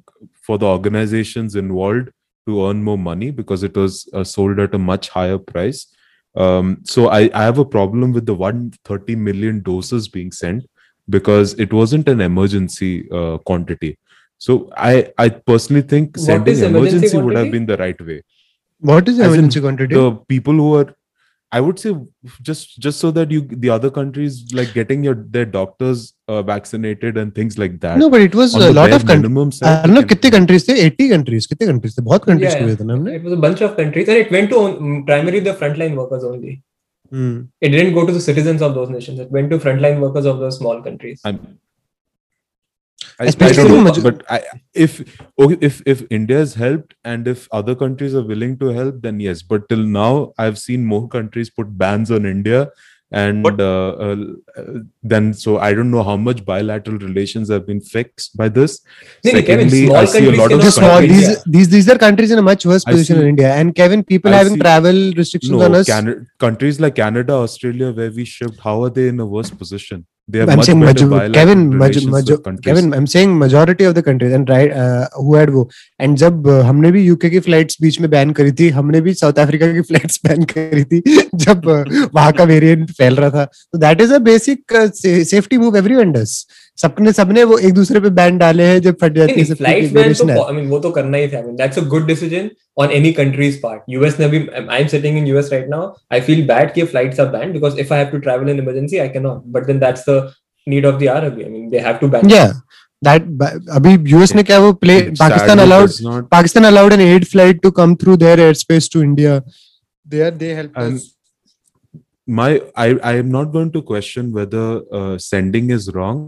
for the organizations involved to earn more money because it was uh, sold at a much higher price. Um, so I, I have a problem with the 130 million doses being sent because it wasn't an emergency uh, quantity. So I I personally think What sending emergency emergency would have been the right way. what is As emergency quantity The people who are I would say just just so that you the other countries like getting your their doctors uh, vaccinated and things like that. no but it was On a the lot bare of countries minimum side, you Arnab can- कितने countries थे 80 countries कितने countries थे बहुत countries Yeah, हुए थे ना हमने It was a bunch of countries, and it went to um, primarily the frontline workers only. Hmm It didn't go to the citizens of those nations. It went to frontline workers of those small countries. I'm, I, I don't know, maj- but I, if if if India has helped and if other countries are willing to help, then yes. But till now, I've seen more countries put bans on India and What- uh, uh, then so I don't know how much bilateral relations have been fixed by this. No, no, Kevin, Secondly, I see a lot of These, small, these, these these are countries in a much worse position see- in India. And Kevin, people I having see- travel restrictions on us. Canada, countries like Canada, Australia, where we shipped, how are they in a worse position? They have I'm much saying better major- bilateral Kevin, major, relations major. Kevin, I'm saying majority of the countries and right uh, who had वो and जब uh, हमने भी UK की flights बीच में ban करी थी हमने भी साउथ अफ्रीका की फ्लाइट्स बैन करी थी जब uh, वहाँ का वेरिएंट फैल रहा था तो that is a basic safety move everyone does सबने सबने वो एक दूसरे पे बैन डाले हैं जब फट जाती है सबकी फ्लाइट्स बैन तो आई मीन वो तो करना ही था I mean that's a good decision on any country's part US ने भी I am sitting in US right now I feel bad कि flights are banned because if I have to travel in emergency I can not but then that's the need of the hour अभी I mean they have to ban Yeah, that अभी US ने क्या वो play Pakistan allowed not- Pakistan allowed an aid flight to come through their airspace to India. There they helped And us. my I, I am not going to question whether uh, sending is wrong.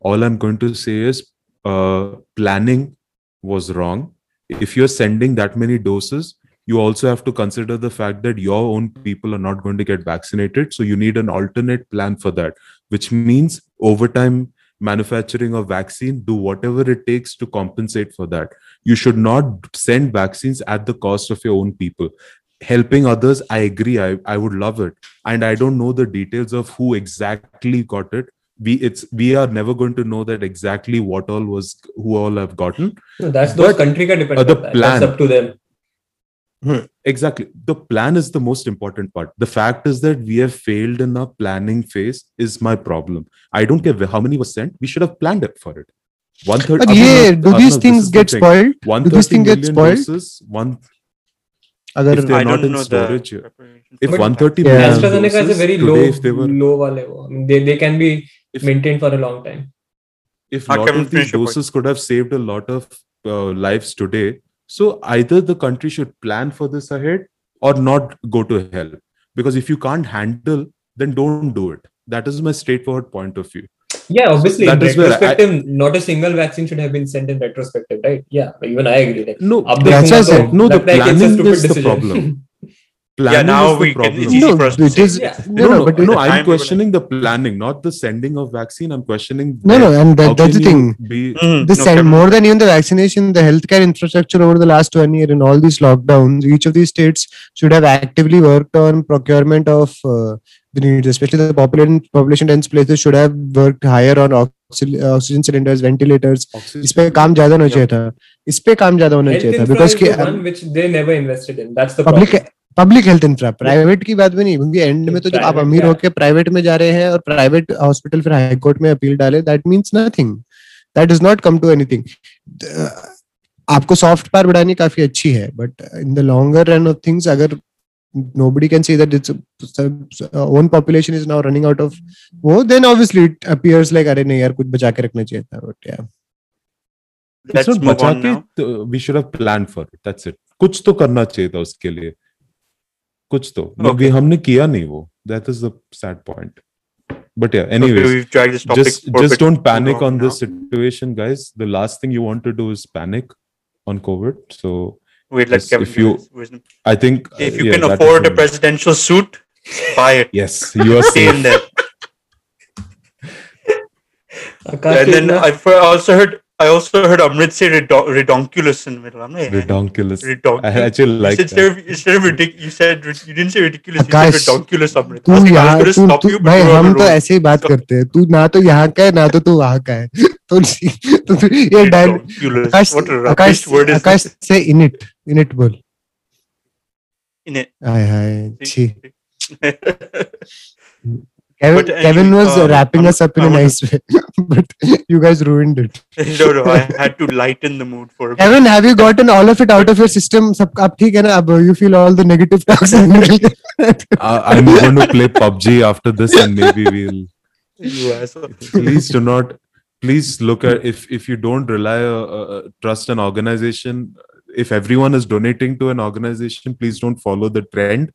All i'm going to say is uh, planning was wrong. If you're sending that many doses you also have to consider the fact that your own people are not going to get vaccinated. So you need an alternate plan for that which means over time manufacturing of vaccine do whatever it takes to compensate for that. You should not send vaccines at the cost of your own people. Helping others i agree i, I would love it. And i don't know the details of who exactly got it we it's we are never going to know that exactly what all was who all have gotten No, that's those But, country का depend uh, the करता है. plan- That's up to them. exactly the plan is the most important part the fact is that we have failed in our planning phase is my problem i don't care how many was sent we should have planned it for it one third But yeah, do these things get spoiled? one do these things get spoiled? doses one अगर If they're I not don't in know storage, the yeah. preparation if for But- 130 Yeah. million AstraZeneca is a doses very today, low if they were low वाले वो. I mean, they they can be if, maintained for a long time. If a lot of these doses could have saved a lot of uh, lives today, so either the country should plan for this ahead or not go to hell. Because if you can't handle, then don't do it. That is my straightforward point of view. Yeah, obviously, so in retrospective, I, not a single vaccine should have been sent in retrospective, right? Yeah, even I agree. Like, no, that's what I said. No, the planning is the decision. problem. planning now is the we can- problem. it's easy no, for us to it say. is Yeah. no, no, no, no, but no, it- I'm I'm questioning the planning, not the sending of vaccine. I'm questioning. no, no, where- and how that, that's the can thing. you Be, Mhm. This No, and Kevin. more than even the vaccination, the healthcare infrastructure over the last one year in all these lockdowns, each of these states should have actively worked on procurement of uh, the needs, especially the population population dense places should have worked higher on oxy- oxygen cylinders, ventilators. इस पे काम ज्यादा होना चाहिए था इस पे काम ज्यादा होना Health चाहिए था infra because is the one which they never invested in. That's the public problem. public health infra private की बात भी नहीं क्योंकि एंड में तो जब आप अमीर yeah. होके प्राइवेट में जा रहे हैं और प्राइवेट हॉस्पिटल फिर हाई कोर्ट में अपील डाले that means nothing that does not come to anything आपको सॉफ्ट पावर बढ़ानी काफ़ी अच्छी है but in the longer run of things अगर nobody can say that it's uh, own population is now running out of वो then obviously it appears like अरे नहीं यार कुछ बचा के रखना चाहिए था but yeah Let's not move on now. तो we should have planned for it. That's it. कुछ तो करना चाहिए था उसके लिए कुछ तो Okay. okay. हमने किया नहीं वो that is the sad point but yeah Okay, anyways topic just just bit don't panic long on now. this situation guys the last thing you want to do is panic on covid so Wait, Yes, if you- i think uh, If you yeah, can afford a presidential suit, buy it. yes you are Stay in safe there. And then I also heard I also heard Amrit say redo- redonkulous in the middle. I'm like, redonkulous redonkulous. i actually like said that. of, instead of ridic- you said you didn't say ridiculous. You Akash, said redonkulous, Amrit. तू यहाँ going to तू stop तू you, भाई हम तो. ऐसे ही बात करते हैं तू ना तो यहाँ का है ना तो तू वहाँ का है तो तो ये dial Redonkulous. Akash What a Akash rubbish word is Akash this? से इनिट इनिट बोल In it. हाय हाय छी Kevin, Kevin was uh, wrapping us up in a nice way, but you guys ruined it. no, no, I had to lighten the mood for. Kevin, have you gotten all of it out of your system? You feel all the negative talks. uh, I'm going to play PUBG after this, and maybe we'll. Please do not. Please look at if if you don't rely uh, uh, trust an organization. If everyone is donating to an organization, please don't follow the trend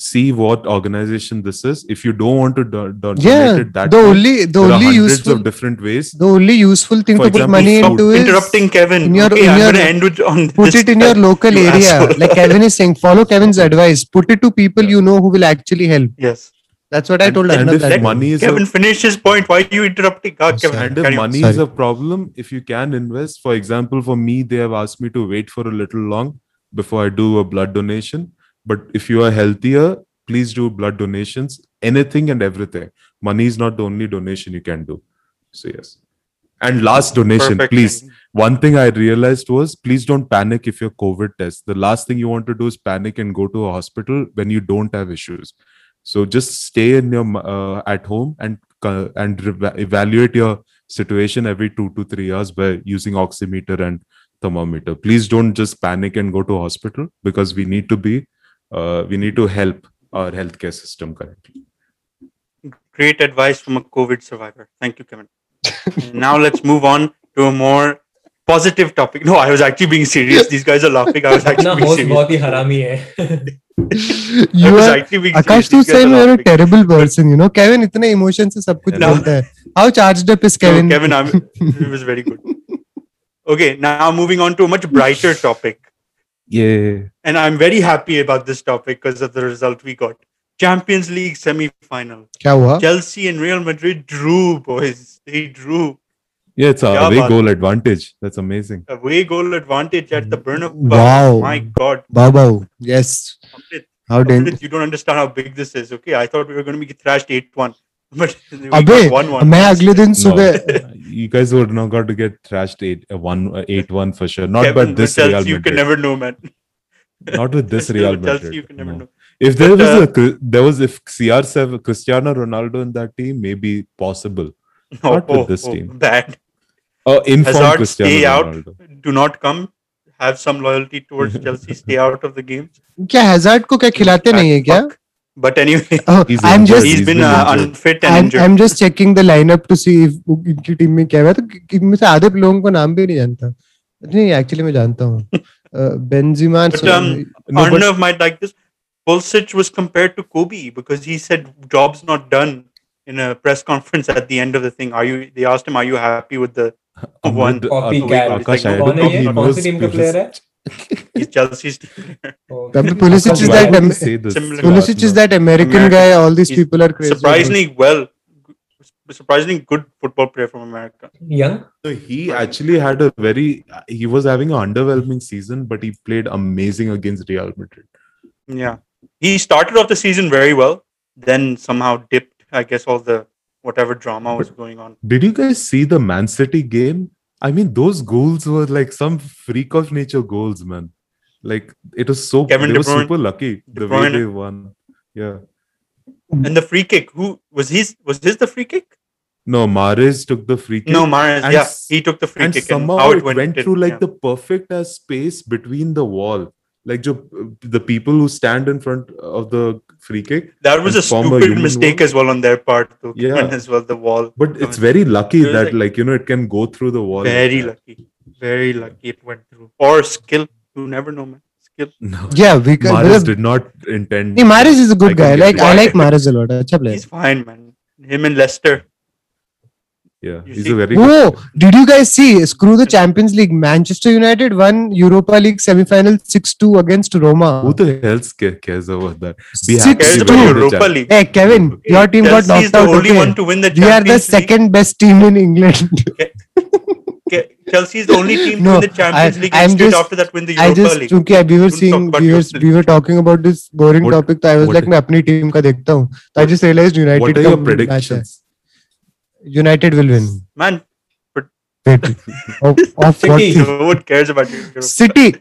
see what organization this is if you don't want to do, do, yeah, donate it that the way, only the there are only hundreds useful of different ways the only useful thing For to put money into is Interrupting Kevin. in your- okay, in I'm your- end with on put this it in your local You area. asshole. Like Kevin is saying, follow Kevin's advice. Put it to people you know who will actually help. Yes. That's what I told and Arnab if that money is a- Kevin finish his point. Why are you interrupting? Oh, Kevin, sorry. And if money Sorry. is a problem, if you can invest, for example, for me, they have asked me to wait for a little long before I do a blood donation. But if you are healthier, please do blood donations, anything and everything. Money is not the only donation you can do. So, yes. And last donation, Perfect. please. One thing I realized was please don't panic if you're COVID test. The last thing you want to do is panic and go to a hospital when you don't have issues. So just stay in your uh, at home and uh, and re- evaluate your situation every two to three years by using oximeter and thermometer. Please don't just panic and go to hospital because we need to be uh, we need to help our healthcare system correctly. Great advice from a COVID survivor. Thank you, Kevin. And now let's move on to a more positive topic. No, I was actually being serious. These guys are laughing. I was अपना actually being host serious. बहुत ही हरामी है I you was are actually being Akash, serious. तू These guys सही are में you're a laughing. terrible person, you know. Kevin इतने emotion से सब कुछ No. बोलता है. How charged up is No, Kevin? Kevin, I'm, it was very good. Okay, now moving on to a much brighter topic. Yeah. And I'm very happy about this topic because of the result we got. Champions League semi-final. क्या हुआ? Chelsea and Real Madrid drew, boys. They drew. Yeah, it's a Yeah, away man. goal advantage. That's amazing. Away goal advantage at the Bernabeu. Wow. My God. Wow, yes. Amrit, How did? Amrit, you don't understand how big this is. Okay, I thought we were going to be thrashed 8-1. But अबे got 1-1. मैं अगले दिन सुबह you guys would not got to get thrashed eight uh, one uh, eight one for sure. Not Kevin, by this with Real you can never know, man. Not with this Real with Chelsea, Madrid. you can never no. know. If there But, was uh, a there was if CR7 Cristiano Ronaldo in that team, maybe possible. Oh, Not with oh, this oh, team. Bad. Oh, informed Hazard, Cristiano stay out. Do not come. Have some loyalty towards Chelsea. Stay out of the games. क्या Hazard को क्या खिलाते नहीं है क्या? But anyway, Oh, He's I'm just he's He's been been uh, unfit and I'm, injured. I'm just checking the lineup to see if इनकी team में क्या हुआ तो इनमें से आधे लोगों को नाम भी नहीं जानता नहीं एक्चुअली मैं जानता हूँ Benzema um, Arnav might like this. Pulisic was compared to Kobe because he said job's not done in a press conference at the end of the thing. Are you? They asked him, "Are you happy with the one?" Copycat. uh, Kौन don't है ये? कौन सी team का player है He's Chelsea's player. Pulisic is that would Am- you say this? Similar. Pulisic is that American American. guy all these people are crazy about. surprisingly well, surprisingly good football player from America. Young No, he actually had a very he was having an underwhelming season, but he played amazing against Real Madrid. Yeah, he started off the season very well, then somehow dipped. I guess all the whatever drama was going on. Did you guys see the Man City game? I mean, those goals were like some freak of nature goals, man. Like it was so Kevin they were super lucky the way they won. Yeah. And the free kick, who was his? Was his the free kick? No, Mahrez took the free kick. No, Mahrez. And Yeah, he took the free and kick, somehow and how it it went, went, through like yeah. the perfect as space between the wall. Like jo, uh, the people who stand in front of the free kick. That was a stupid mistake as well on their part to yeah. as well the wall. But it's very lucky it that like, like, you know it can go through the wall. Very like lucky, very lucky it went through. Or skill, you never know, man. Skill. No. Yeah, we. Mahrez did not intend. Hey, Mahrez is a good guy. Like I like Mahrez a lot. Achha. He's fine, man. Him and Leicester. Yeah, You he's see- a very good Oh, did you guys see? Screw the Champions League. Manchester United won Europa League semi-final 6-2 against Roma. Who the hell ca- cares about that? Be Six happy Cares they about won the Europa Champions- League. Hey Kevin, Okay, your team got Chelsea is knocked the out. only okay? one to win the We are the Champions League. second best team in England. Ke- Chelsea is the only team No, to win the Champions I- League I'm and straight just- after that win the I Europa just League. क्योंकि we were Don't seeing talk about we were yourself. we were talking about this boring What- topic तो I was what- like मैं अपनी team का देखता हूँ तो I just realized United What are का your match है. predictions? United will win. Man, Wait, oh, City. What cares about City.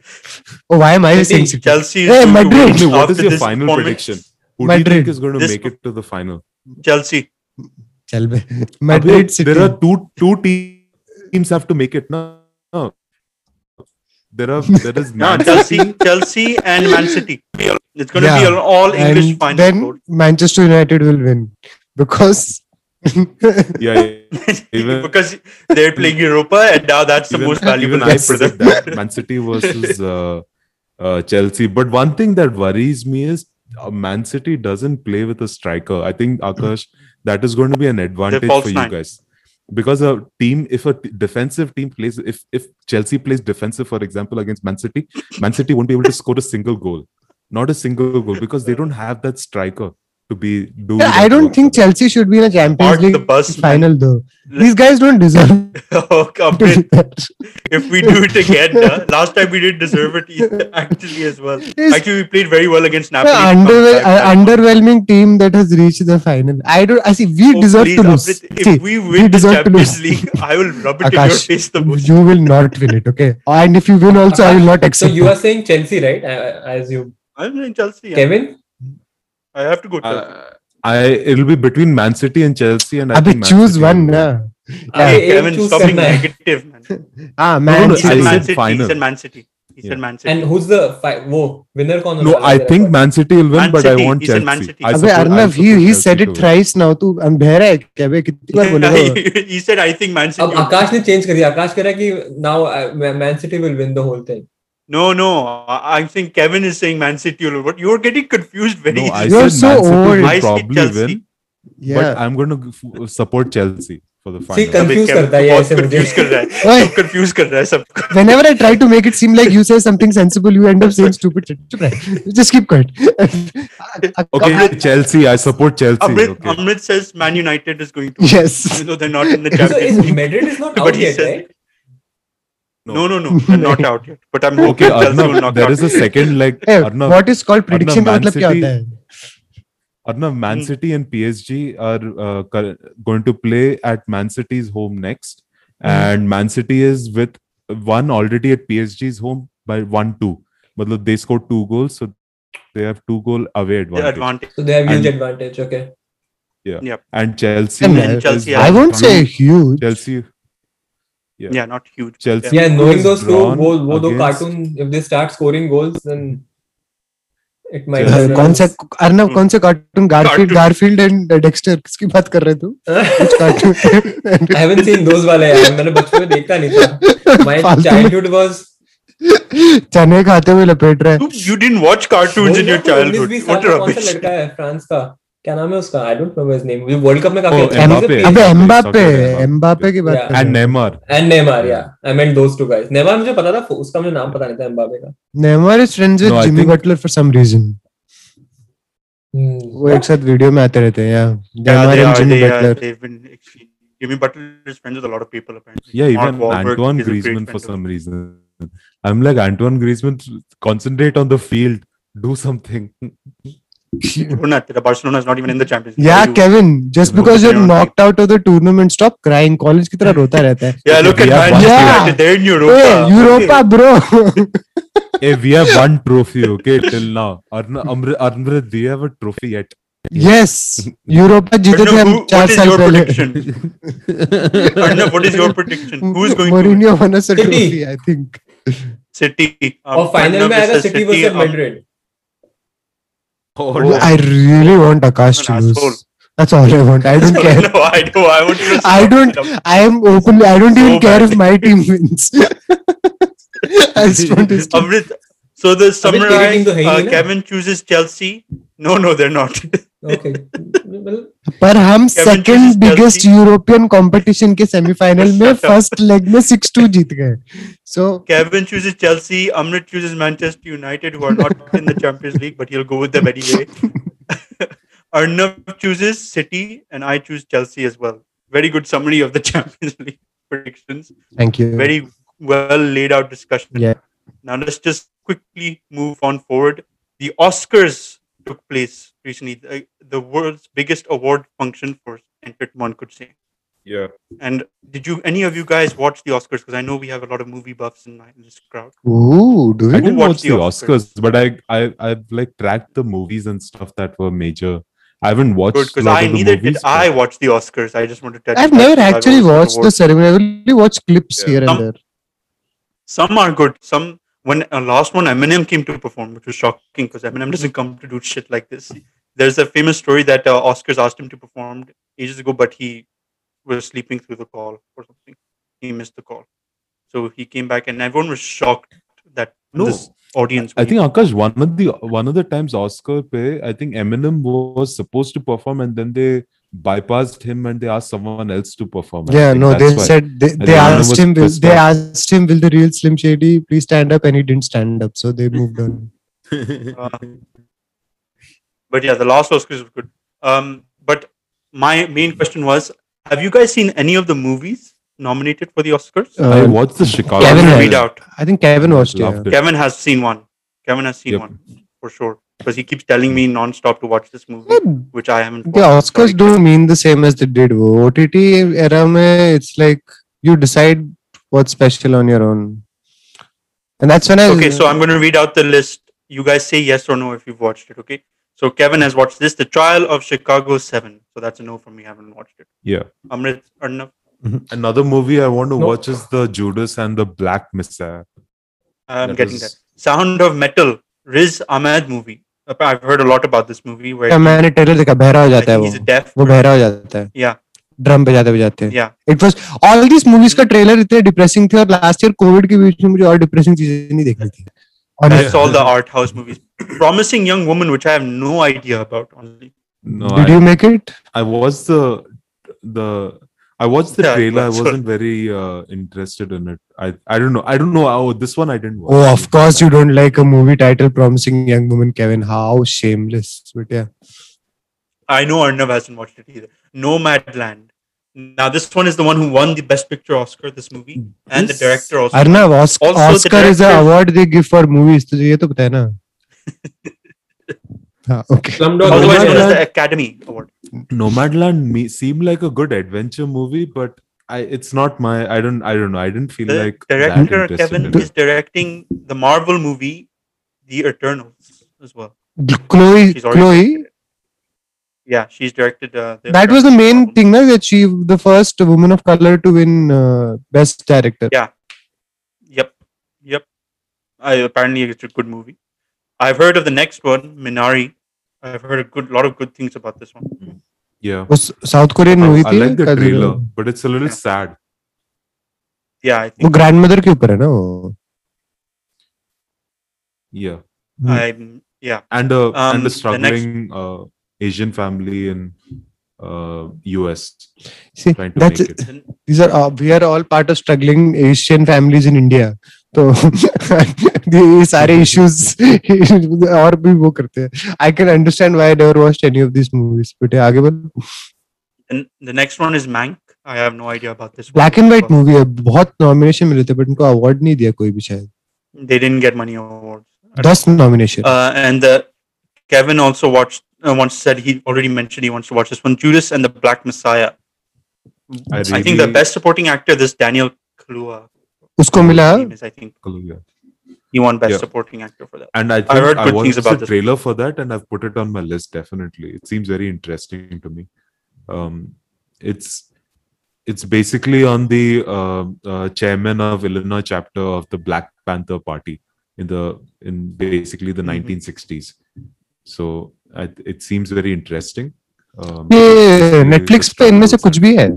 Oh, why am I saying City? Chelsea. Hey, Madrid. what is your final moment. prediction? Who Madrid. do you think is going to this make it to the final? Chelsea. Chelsea. Madrid. There are two two teams have to make it now. No. There are there is no, Chelsea, Chelsea and Man City. It's going to be an all English and final. Then Manchester United will win because yeah, yeah. Even- because they're playing Europa, and now that's the even, most valuable game for them. that Man City versus uh, uh, Chelsea. But one thing that worries me is uh, Man City doesn't play with a striker. I think Akash, that is going to be an advantage for you nine. guys. Because a team, if a t- defensive team plays, if if Chelsea plays defensive, for example, against Man City, Man City won't be able to score a single goal, not a single goal, because they don't have that striker. To be do. Yeah, I don't think for. Chelsea should be in a Champions Park the League bus, man. final though. These guys don't deserve oh, come in. there. If we do it again, uh, last time we didn't deserve it either, actually as well. Yes. Actually, we played very well against The Napoli. to underwhel- uh, underwhelming team that has reached the final. I don't. I see. We Oh, deserve please, to lose. Amrit, See, if we win the deserve to Champions lose. League, I will rub it in your Akash, face the most. you will not win it. Okay, and if you win, also, I will not accept. So you are saying Chelsea, right? Uh, As you, I'm in Chelsea. yeah. Kevin. I have to go Chelsea. Uh, I it'll be between Man City and Chelsea, and I Abhi, think choose City one. will win. Na. Okay, Hey, Kevin, choose stop being negative, man. Ah, No, Man no, He I said City. Man City. He said Man City. He said Man City. And who's the fi- वो winner कौन No, I think Man City will win, Man but I City. want He said Man City. I अबे support- I he he Chelsea said it thrice now तू बहरा है क्या बे कितनी बार बोलेगा he said, I think Man City. अब आकाश ने change कर दिया आकाश कह रहा है कि now Man City will win the whole thing No, no. I- I'm saying Kevin is saying Man City will win. But you're getting confused very No, I easily. You're said so Man City old. will I said probably Chelsea. win, Yeah. but I'm going to f- support Chelsea for the See, final. con- confuse Kevin करता है ये बहुत ऐसे मुझे। confuse कर रहा है Oi. सब confuse कर रहा है सबको Whenever I try to make it seem like you say something sensible, you end up saying stupid shit. चुप रह. Just keep quiet. Okay, Chelsea. I support Chelsea. Amrit, okay. Amrit says Man United is going to Yes. even though they're not in the So Champions is League. Madrid is not But out he yet, said- right? No, no, no. I'm not out yet. But I'm okay. Arna, there is a second leg. Hey, what is called prediction? Arna, Man, City, Man hmm. City and PSG are uh, going to play at Man City's home next, hmm. and Man City is with one already at PSG's home by one two. But they scored two goals, so they have two goal away advantage. advantage. So they have huge and, advantage. Okay. Yeah. Yep. And Chelsea. And Chelsea I won't say huge. Chelsea Yeah. Yeah, not huge. Chelsea. Yeah, knowing those two, वो दो against- cartoon, if they start scoring goals, then it might. Be कौन सा. अर्नव कौन से cartoon Garfield Cartoon. Garfield and Dexter किसकी बात कर रहे तू कुछ cartoon I haven't seen those वाले यार मैंने बचपन में देखता नहीं था my फालतू में childhood was चने खाते हुए लपेट रहा है You, you didn't watch cartoons in your childhood. 19-20 What साल का कौन सा rubbish. लड़का है फ्रांस का क्या नाम है उसका? I don't know his name world cup में काफ़ी अच्छा है अबे एम्बापे एम्बापे की बात एंड नेमार एंड नेमार या I mean those two guys Neymar मुझे पता था उसका मुझे नाम पता नहीं था एम्बापे का। Neymar is friends with Jimmy Butler for some reason वो एक साथ वीडियो में आते रहते हैं या Neymar and Jimmy Butler Jimmy Butler is friends with a lot of people apparently या even Antoine Griezmann for some reason I am like Antoine Griezmann concentrate on the field do something Barcelona, Barcelona is not even in the Champions League. Yeah, you, Kevin, just because you're knocked out of the tournament, stop crying. College की तरह रोता रहता है. Yeah, look at Manchester yeah. United. They're in Europa. Hey, Europa, okay. bro. hey, we have one trophy, okay, till now. Amrit, Amrit, do you have a trophy yet? Yes, Europa जीते थे हम चार साल पहले. Arnav, what is your prediction? Who is going Mourinho to win? Mourinho won us a trophy, I think. City. और final में आएगा City versus Madrid. Oh. I really want Akash to lose. That's all I want. I don't care. no, I do. I would. I don't. I am openly. I don't so even care if my team wins. I just want to. Amrit, so the summary: uh, Kevin chooses Chelsea. No, no, they're not. पर हम second biggest European competition के semifinal में first leg में 6-2 जीत गए। So Kevin chooses Chelsea Amrit chooses Manchester United in the Champions League but he go with them anyway City and I choose Chelsea as well very good summary of the Champions League predictions thank you very well laid out discussion yeah now let's just quickly move on forward the Oscars took place recently, the, the world's biggest award function for entertainment, one could say. Yeah. And did you, any of you guys, watch the Oscars? Because I know we have a lot of movie buffs in, my, in this crowd. Ooh, do I didn't watched watch the the Oscars, Oscars? but I, I, I've like tracked the movies and stuff that were major. I haven't watched Good, because I of the neither movies, did I but- watch the Oscars. I just want to tell you. I've that, never because I've actually watched watched the ceremony. I've only watched clips Yeah. here and there. Some are good. Some when uh, last one Eminem came to perform, which was shocking because Eminem doesn't come to do shit like this. There's a famous story that uh, Oscars asked him to perform ages ago, but he was sleeping through the call or something. He missed the call, so he came back, and everyone was shocked that No. this audience. I think Akash one of the one of the times Oscar pay, I think Eminem was supposed to perform and then they bypassed him and they asked someone else to perform. I Yeah, no, they why. said they, they asked him. Will, they asked him, "Will the real Slim Shady please stand up?" And he didn't stand up, so they moved on. Uh, but yeah, the last Oscars was good. Um, but my main question was: Have you guys seen any of the movies nominated for the Oscars? I Uh, watched the Chicago. Kevin I'm has- read out. I think Kevin watched it. It. Kevin has seen one. Kevin has seen Yep. one for sure because he keeps telling me non-stop to watch this movie, Yeah, which I haven't. The watched. Oscars Sorry. don't mean the same as they did. OTT era mein, it's like you decide what's special on your own, and that's when I. Okay, so I'm going to read out the list. You guys say yes or no if you've watched it. Okay. So Kevin has watched this, The Trial of Chicago Seven. So that's a no from me. I haven't watched it. Yeah. Amrit, Arnav, Another movie I want to No. watch is the Judas and the Black Messiah. I'm That getting was- that. Sound of Metal, Riz Ahmed movie. I've heard a lot about this movie where Yeah, मैंने trailer देखा बहरा हो I जाता है think वो he's a deaf. वो बहरा हो जाता है Yeah, ड्रम बजाते बजाते yeah. It was all this movies का ट्रेलर इतने डिप्रेसिंग थे और लास्ट ईयर कोविड के बीच में मुझे और डिप्रेसिंग चीजें नहीं देखनी थी that's saw the art house movies. Promising Young Woman, which I have no idea about. Only No, Did I, you make it? I watched the the I watched the Yeah, trailer. I wasn't very uh, interested in it. I I don't know. I don't know. Oh, this one I didn't watch. Oh, of course you don't like a movie title promising young woman, Kevin. How shameless. But yeah. I know Arnav hasn't watched it either. Nomadland. Now this one is the one who won the Best Picture Oscar. This movie and the This- director also. Arnav, Os- Also the Oscar is the director- award they give for movies. तुझे ये तो पता है ना? हाँ, okay. Slumdog Otherwise known as Millionaire. the Academy Award. Nomadland me seemed like a good adventure movie, but I it's not my. I don't. I don't know. I didn't feel The like that director interested Kevin in it. is directing the Marvel movie, The Eternals, as well. Chloe, She's already Chloe. directed it. Yeah, she's directed. Uh, the That was the main Marvel thing, na, that she the first woman of color to win uh, best director. Yeah. Yep. Yep. I apparently it's a good movie. I've heard of the next one, Minari. I've heard a good lot of good things about this one. Yeah. वो south Korean I, movie I थी like the का जो- trailer, but it's a little Yeah. sad. Yeah, I वो think grandmother के ऊपर है ना वो Yeah, I'm yeah. and a Um, and the a next- struggling uh, Asian family in uh, US See, trying to that's make it. Then- these are all, we are all part of struggling Asian families in India. तो ये सारे issues और भी वो करते हैं. I can understand why I never watched any of these movies. But yeah, आगे बोल. And the next one is Mank. I have no idea about this. Black one. and white movie है. बहुत nomination मिले थे, but उनको award नहीं दिया कोई भी शायद. They didn't get money awards. दस nomination. Uh, and the Kevin also watched. uh, once said he already mentioned he wants to watch this one Judas and the Black Messiah. I. I think the best supporting actor this Daniel Kaluuya. Usko mila? Is, I think Kaluuya. He won best yeah. supporting actor for that. And I think I heard good I watched things about the trailer this. for that, and I've put it on my list. Definitely, it seems very interesting to me. Um, it's it's basically on the uh, uh, chairman of Illinois chapter of the Black Panther Party in the in basically the mm-hmm. 1960s So I, it seems very interesting. Um, ये especially Netflix the पे इनमें से struggles कुछ and- भी है.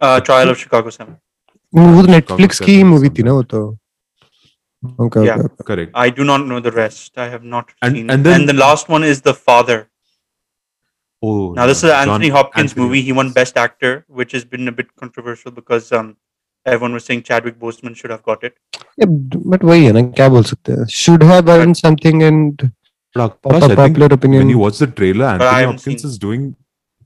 Uh, Trial of Chicago Seven. वो तो Chicago Netflix की ही Seven movie is थी ना on वो तो. Okay, Yeah. okay, okay. Correct. I do not know the rest. I have not And- seen. and it. then- and the last one is The Father. Oh, Now this is yeah, an John- Anthony Hopkins Anthony movie. He won Hopkins. Best Actor, which has been a bit controversial because um, everyone was saying Chadwick Boseman should have got it. Yeah, but वही है ना क्या बोल सकते हैं should have earned something and But Akash, pop I up think popular when opinion you watch the trailer, I Anthony haven't Hopkins seen- is doing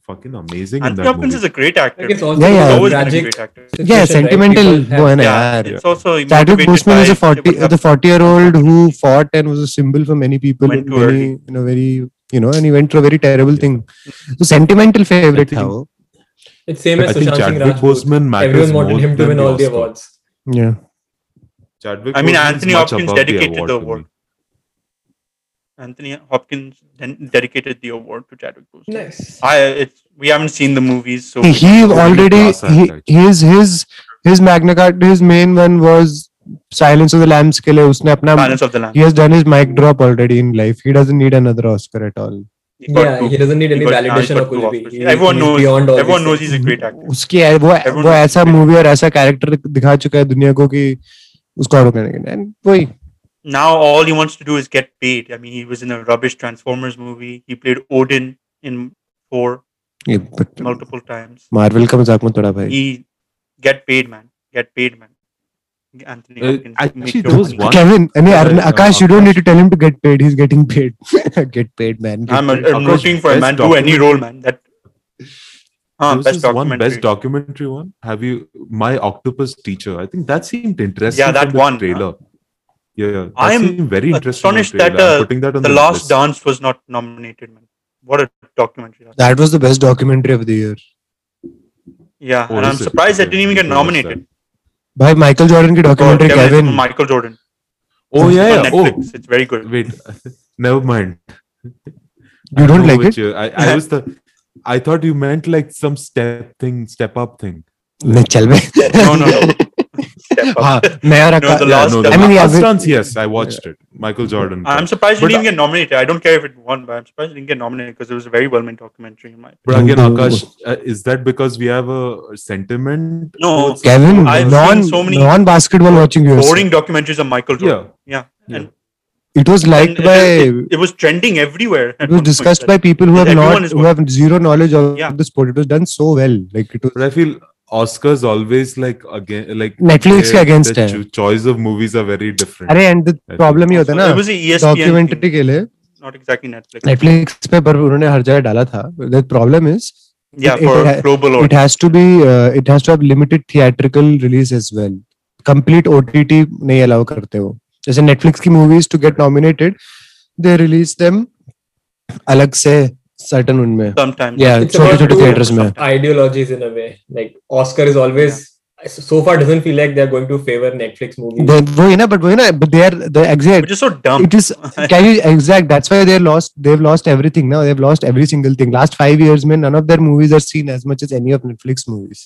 fucking amazing in Anthony that Hopkins movie. is a great actor. Like it's also Yeah, He's yeah. a always been a tragic great actor. situation, yeah right? sentimental People have- वो है ना Yeah, यार it's also Chadwick motivated Boseman is a by 40 what the 40 year old who fought and was a symbol for many people Went in, too many, early. in a very you know and he went through a very terrible thing so sentimental favorite I था think- वो It's same I as think Sushant Singh Chadwick Rajput. Boseman matters Everyone wanted more him to than win the all the Oscar. awards. yeah Chadwick I mean, Boseman is Anthony much Hopkins above the dedicated award the to award. me. Anthony Hopkins then dedicated the award to Chadwick Boseman. Nice. I it's we haven't seen the movies, so he, we he don't know. already class act, he, actually. his his his magna carta his main one was silence of the lambs के लिए उसने अपना Silence of the Lambs. he has done his mic drop already in life he doesn't need another oscar at all Marvel का मज़ाक में थोड़ा भाई। Get paid man get paid man Anthony Uh, actually, make there was one- Kevin, I mean, Uh, uh, Akash, you don't need to tell him to get paid. He's getting paid. get paid, man. Get I'm, paid. I'm Akash, rooting for a best man. Do any role, man. That. Huh, There was best this one best documentary one. Have you my octopus teacher? I think that seemed interesting. Yeah, that from the one, huh? trailer. Yeah, yeah. I am seemed very interesting. on astonished that, uh, putting that on the the, Last list. Dance was not nominated, man. What a documentary. that was. That was the best documentary of the year. Yeah, Oh, and I'm surprised it? surprised that Okay, didn't even get I didn't nominated. भाई Michael Jordan की documentary Kevin Michael Jordan oh या ओ it's very good wait never mind you don't like it I was the I thought you meant like some step thing step up thing नहीं चल बे no no step up. the last, I mean, last dance, yes, I watched it. Michael Jordan. I'm surprised but, it didn't get nominated. I don't care if it won, but I'm surprised it didn't get nominated because it was a very well made documentary. In my but again, Akash, uh, is that because we have a sentiment? No, Kevin, I've non, so many non-basketball watching viewers. Boring documentaries of Michael Jordan. Yeah, yeah. and it was liked by it, it, was trending everywhere it was discussed by people who have not who have zero knowledge of yeah. the sport it was done so well like it was but i feel Oscars always like again like Netflix के their- against their है. cho- choice of movies are very different. अरे and the I problem ये होता है ना it was a ESPN documentary thing, के लिए not exactly Netflix. Netflix पे पर उन्होंने हर जगह डाला था. The problem is Yeah, it- for it global it has to be uh, it has to have limited theatrical release as well. Complete OTT नहीं allow करते हो. जैसे Netflix की movies to get nominated, they release them अलग से certain उनमें. Sometimes. Yeah, It's छोटे about छोटे two theaters में. ideologies in a way. Like Oscar is always so far doesn't feel like they're going to favor Netflix movies. They, वही ना, but वही ना, but they are the exact. Which is so dumb. It is can you exact? That's why they lost. They've lost everything now. They've lost every single thing. Last five years, man, none of their movies are seen as much as any of Netflix movies.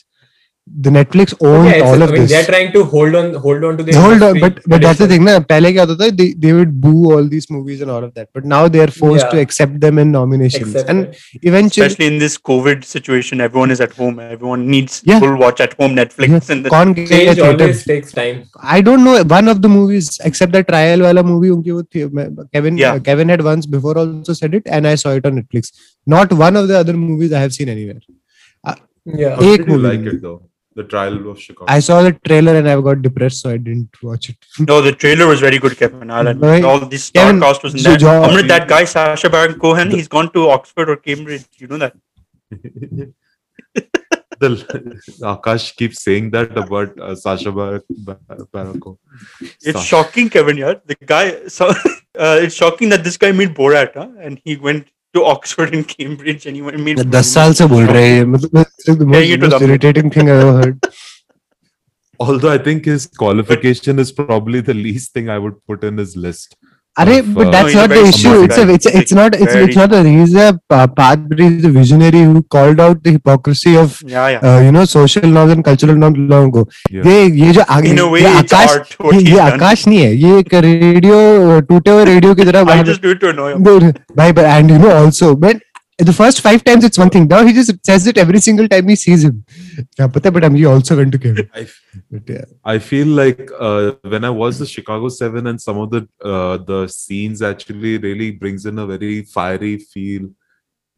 the Netflix owns okay, all so, of I mean, this. They're trying to hold on, hold on to the hold on, but but that's the thing, na. Pehle kya hota they, they would boo all these movies and all of that, but now they are forced yeah. to accept them in nominations, accept and it. eventually, especially in this COVID situation, everyone is at home. Everyone needs yeah. full watch at home Netflix yeah. and the Kaun change always takes time. I don't know one of the movies except the trial wala movie. Unki wo Kevin yeah. uh, Kevin had once before also said it, and I saw it on Netflix. Not one of the other movies I have seen anywhere. Uh, yeah, I really like it though. The Trial of Chicago. I saw the trailer and I got depressed, so I didn't watch it. no, the trailer was very good, Kevin. I'll. Right. All this star Kevin, cast was in so there. jo- Amrit, that guy Sacha Baron Cohen, he's gone to Oxford or Cambridge. You know that? the Akash keeps saying that about uh, Sacha Baron Baron Cohen. It's Sacha. shocking, Kevin. Yeah, the guy. So, uh, it's shocking that this guy made Borat, huh? and he went to Oxford and Cambridge, and he went and made. दस साल से बोल रहे हैं मतलब it's the Saying it most, to most them. irritating thing I've ever heard. Although I think his qualification is probably the least thing I would put in his list. अरे but that's not the issue it's it's it's not it's it's not he is a path is a visionary who called out the hypocrisy of yeah, yeah. Uh, you know social norms and cultural norms long ago yeah. ये ये जो आगे way, ये आकाश ये, ये आकाश नहीं है ये एक रेडियो टूटे हुए रेडियो की तरह भाई भाई and you know also but the first five times it's one thing. Now he just says it every single time he sees him. Yeah, but I'm also going to give it. I, but, yeah. I feel like uh, when I watch the Chicago Seven and some of the uh, the scenes actually really brings in a very fiery feel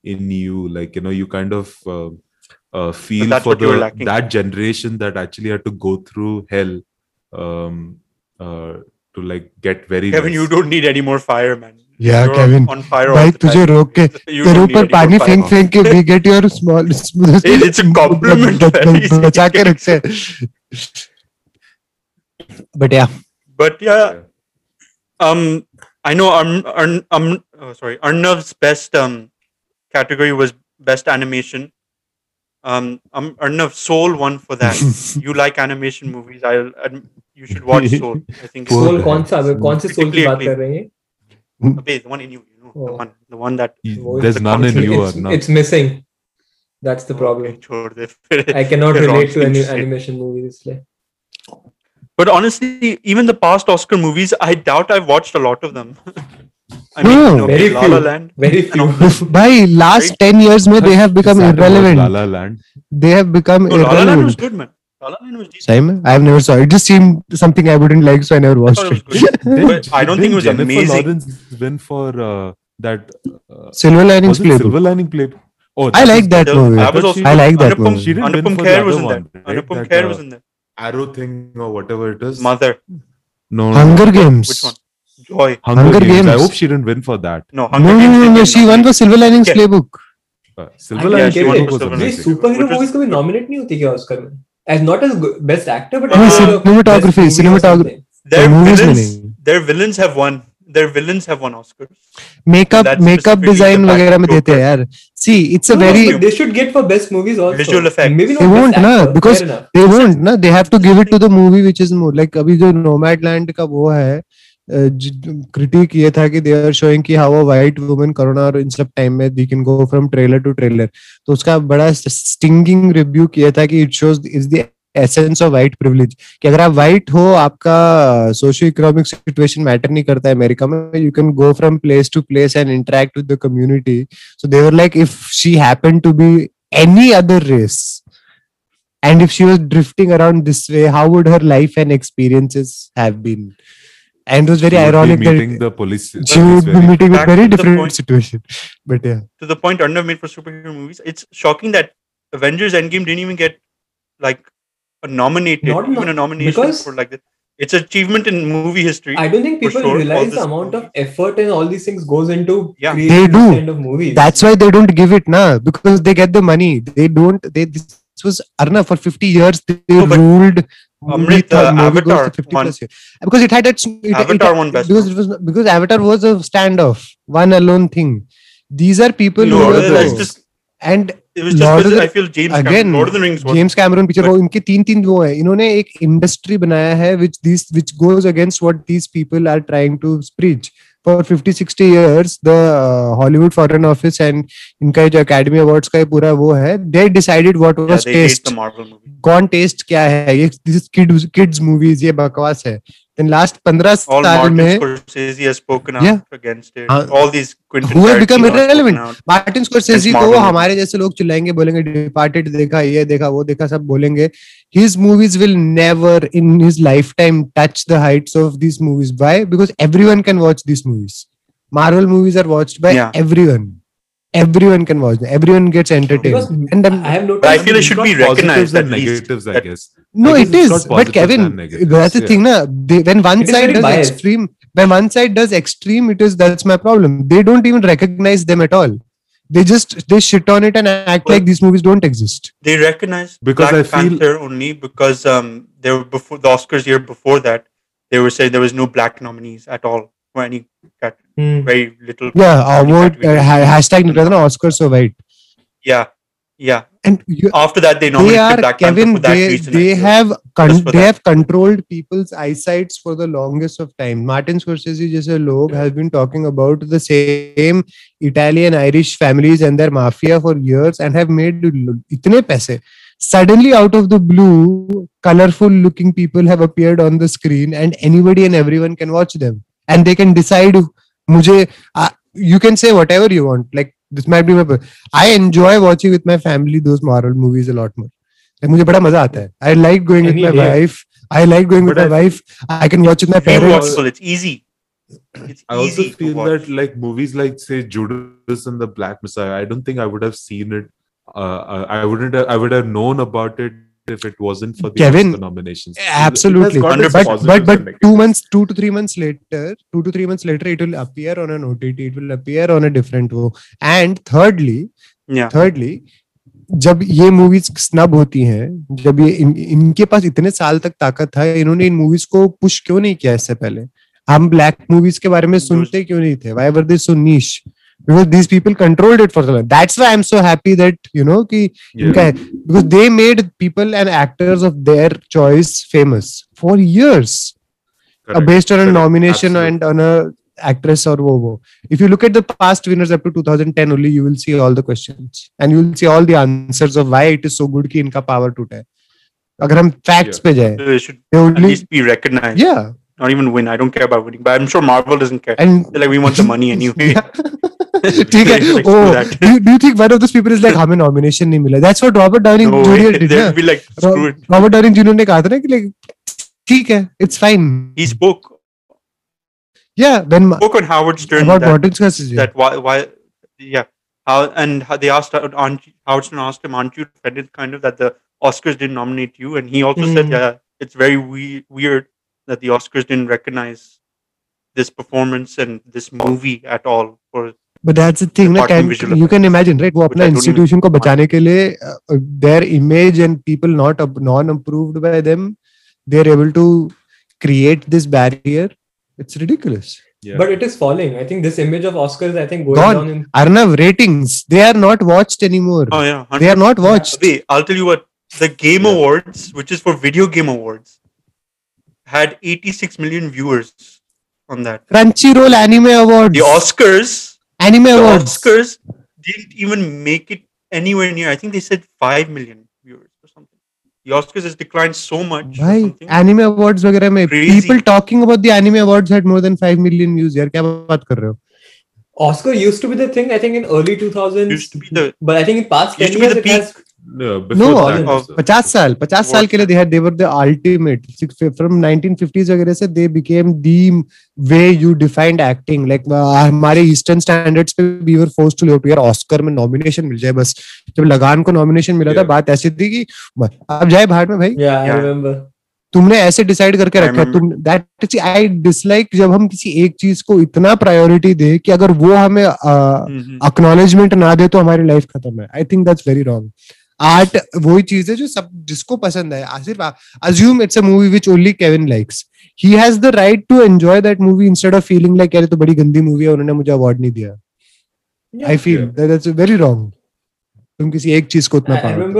in you. Like you know, you kind of uh, uh feel for the, that generation that actually had to go through hell um, uh, to like get very. Kevin, you don't need any more fire, man Yeah, You're Kevin. On fire. all भाई the तुझे time. रोक के You तेरे don't need ऊपर any more पानी fire. फेंक फेंक के we get your small Hey, it's a compliment, ब- ब- man. बचा के रखते हैं but yeah But yeah, um, I know. Um, um, um oh, sorry, Arnav's best um category was best animation. Um, um, Arnav Soul won for that. you like animation movies? I'll. adm- you should watch Soul. I think. Poor soul guy. कौन सा कौन से soul की Critically बात acclaimed. कर रहे हैं Hmm? The one in you, you know, oh. the one, the one that. There's the none in you. It's, it's missing. That's the problem. Okay, sure. I cannot relate to any animation movies. But honestly, even the past Oscar movies, I doubt I've watched a lot of them. I mean, no, very La few. La Land, very few. By last right? ten years, may they have become irrelevant. La La Land. They have become no, irrelevant. La La Land was good, man. La La Land was decent. same I have never saw it. it just seemed something I wouldn't like so I never I watched thought it it was good. Didn't- But I don't think it was didn't Jennifer amazing. Lawrence win for uh, that. Uh, Silver Linings was it Playbook Silver Lining Playbook? Oh, I that like was- that The- movie I was But also. she- I like that Anupam, movie. She didn't win Anupam for Kher the was other in there. one, right? Anupam That, Kher uh, was in there. arrow thing or whatever it is. Mother. no, no, Hunger Games. Which one? Joy. Hunger, Hunger Games. I Games. hope she didn't win for that. No, No, Hunger no, Games no, didn't no. get She won nominated. for Silver Linings Yeah. Playbook. Uh, Silver I Linings get she it. won for was Silver ये Linings. amazing. Superhero Which movies is- कभी nominate नहीं होती क्या Oscar में as as good, best actor, but हाँ, cinematography, cinematography. Their villains, their villains have won. Their villains have won Oscars. Makeup, so makeup design वगैरह में देते हैं यार. See, it's a no, very. they should get for best movies also Visual effects. maybe not they won't na because they won't na they have to give it to the movie which is more like अभी जो Nomadland का वो है critic ये था कि they are showing कि how a white woman corona और इन सब टाइम में the can go from trailer to trailer तो उसका बड़ा स्टिंगिंग रिव्यू किया था कि it shows is the essence of white privilege कि अगर आप वाइट हो, आपका सोशियो इकोनॉमिक सिचुएशन मैटर नहीं करता है अमेरिका में you can go from place to place and interact with the community so they were like if she happen to be any other race and if she was drifting around this way, how would her life and experiences have been? And it was very She would be ironic meeting that the police. she police would be meeting with very different point. situation but yeah To the point Arnav made for superhero movies, it's shocking that Avengers Endgame didn't even get like a nominated, Not no- even a nomination because- for like that. It's achievement in movie history. I don't think For people sure, realize the amount of effort and all these things goes into Yeah. creating They this do. kind of movies. that's why they don't give it now because they get the money they don't they this was Arna for 50 years they No, but ruled Amrit, the movie Avatar to 50 won. plus years. because it had its it, it, Avatar had- won Best because it was because Avatar was a standoff one alone thing these are people no, who are just and it was just because the- I feel James again, Cameron, Lord of the Rings was James Cameron picture वो इनके तीन तीन वो है इन्होंने एक industry बनाया है which these which goes against what these people are trying to preach for fifty sixty years the Hollywood foreign office and इनका जो अकेडमी अवार्ड का पूरा वो है they decided what was taste कौन टेस्ट क्या है? ये किड्स मूवीज़ ये बकवास है। Then last 15 All साल Martin में Scorsese has spoken out Yeah. against it. Uh, All these Quentin who have become irrelevant. Scorsese It's को Marvel हमारे जैसे लोग चिल्लाएँगे बोलेंगे डिपार्टेड देखा ये देखा वो देखा सब बोलेंगे his movies will never in his lifetime touch the heights of these movies why because everyone can watch these movies marvel movies are watched by Yeah. everyone everyone can watch them everyone gets entertained because and then, I have noticed. But I feel it should be recognized and at least. negatives, I guess. no I guess it's but kevin that's the yeah. thing na they, when one It is side does biased. extreme when one side does extreme it is that's my problem they don't even recognize them at all they just they shit on it and act Well- like these movies don't exist They recognize Because Black I feel- Panther only because um there were before the Oscars year before that they were saying there was no black nominees at all for any cat Hmm. very little yeah uh, any what uh, category. ha- hashtag निकला था ना Oscar so white yeah yeah and you, after that they they nominated are Black Kevin Panther for that they, reason I they feel. have con- Just for they that. have controlled people's eyesights for the longest of time Martin Scorsese जैसे लोग have been talking about the same Italian Irish families and their mafia for years and have made l- इतने पैसे suddenly out of the blue colorful looking people have appeared on the screen and anybody and everyone can watch them and they can decide mujhe, you can say whatever you want. Like this might be my i enjoy watching with my family those moral movies a lot more. Like i like going with my wife. I like going with my wife. I can watch with my parents. it's easy. I also feel that like movies like say Judas and the Black Messiah, I don't think I would have seen it. Uh, uh, I wouldn't. Have, I would have known about it if it wasn't for the Kevin, Oscar nominations. Absolutely but but but two months two to three months later two to three months later it will appear on an OTT it will appear on a different wo and thirdly yeah thirdly जब ये movies snub होती हैं जब ये इन, इनके पास इतने साल तक ताकत था इन्होंने इन मूवीज़ को पुश क्यों नहीं किया इससे पहले हम ब्लैक मूवीज़ के बारे में सुनते क्यों नहीं थे why were they so niche because these people controlled it for so long that's why i'm so happy that you know कि Yeah. इनका है because they made people and actors of their choice famous for years uh, Correct. based on a Correct. nomination Absolutely. and on a actress or wo, wo. If you look at the past winners up to 2010 only, you will see all the questions and you will see all the answers of why it is so good कि इनका power टूटा है अगर हम facts Yeah. पे जाए they should they at only least be recognized yeah not even win I don't care about winning but I'm sure Marvel doesn't care and they're like we want the money anyway ठीक है Like, oh screw that. do, do you think one of those people is like हमें nomination नहीं मिला that's what Robert Downey no Jr. way. did they'll ना be like screw it Robert Downey Jr. ने कहा था ना कि like ठीक है it's fine he spoke yeah when spoke on Howard Stern about that, Martin Scorsese that why why yeah how and how they asked uh, aren't you- Howard Stern asked him aren't you offended kind of that the Oscars didn't nominate you and he also said Hmm. yeah it's very we- weird that the Oscars didn't recognize this performance and this movie at all. For But that's the thing, na, Apart from can, visual you can imagine, right? वो which अपना I don't even institution को बचाने के लिए uh, their image and people not ap- non-approved by them, they're able to create this barrier. It's ridiculous. Yeah. But it is falling. I think this image of Oscars, I think, going Gone. down in. Arnav, ratings, they are not watched anymore. oh yeah, They are not watched. Wait, I'll tell you what. The Game Awards, which is for video game awards, had 86 million viewers on that. Crunchyroll Anime Awards. The Oscars, Anime the Awards. Oscars didn't even make it anywhere near. I think they said 5 million viewers or something. The Oscars has declined so much. or भाई something. anime awards वगैरह में Crazy. people talking about the anime awards had more than 5 million views यार क्या बात कर रहे हो Oscar used to be the thing, I think, in early 2000s. Used to be the- But I think in past Used 10 to be years, the it has. No, No, before that, of- 50 साल 50 साल के लिए they had they were the ultimate. From 1950s वगैरह से they became the way you defined acting. Like uh, हमारे eastern standards पे we were forced to live to यार Oscar में नॉमिनेशन मिल जाए बस। जब लगान को नॉमिनेशन मिला था बात ऐसी थी कि अब जाए भाड़ में भाई। Yeah, Yeah. तुमने ऐसे डिसाइड करके रखा तुम दैट आई डिसलाइक जब हम किसी एक चीज़ को इतना प्रायोरिटी दे कि अगर वो हमें. अक्नॉलेजमेंट ना दे तो हमारी लाइफ खत्म है। I think that's very wrong art वही चीज़ है जो सब जिसको पसंद है। सिर्फ़ assume it's a movie which only Kevin likes he has the right to enjoy that movie instead of feeling like ये तो बड़ी गंदी मूवी है उन्होंने मुझे अवार्ड नहीं दिया. I feel that's very wrong तुम किसी एक चीज़ को उतना पाओ में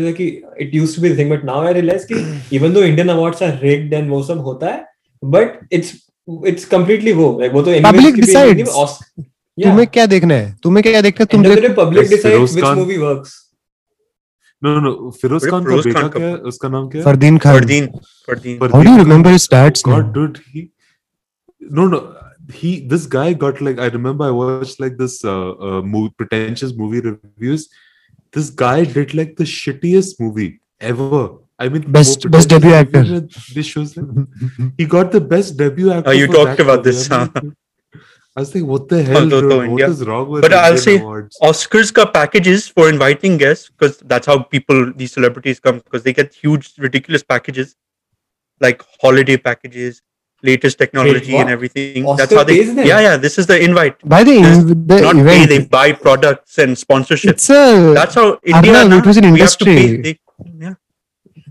था कि I realize कि वो सब होता है, it's it's completely वो वो तो Public तुम्हें क्या देखना है तुम्हें क्या देखना है तुम देखो public decides which movie works no no Feroz Khan का बेटा क्या है उसका नाम क्या है Fardeen Khan Fardeen Fardeen how do you remember his stats god dude he no no he this guy got like i remember i watched like this uh, uh movie, pretentious movie reviews this guy did like the shittiest movie ever I mean, best best debut actor. This shows he got the best debut actor. Oh, you talked about this, huh? I was like, what the hell, Although, dude, What India. wrong with But I'll say awards? Oscars ka packages for inviting guests because that's how people, these celebrities come because they get huge, ridiculous packages like holiday packages, latest technology Wait, and everything. Oscar that's how they. Yeah, yeah. This is the invite. By the, inv- the not event. pay, they buy products and sponsorship. That's how India. Know, it was an industry. Pay, they, yeah.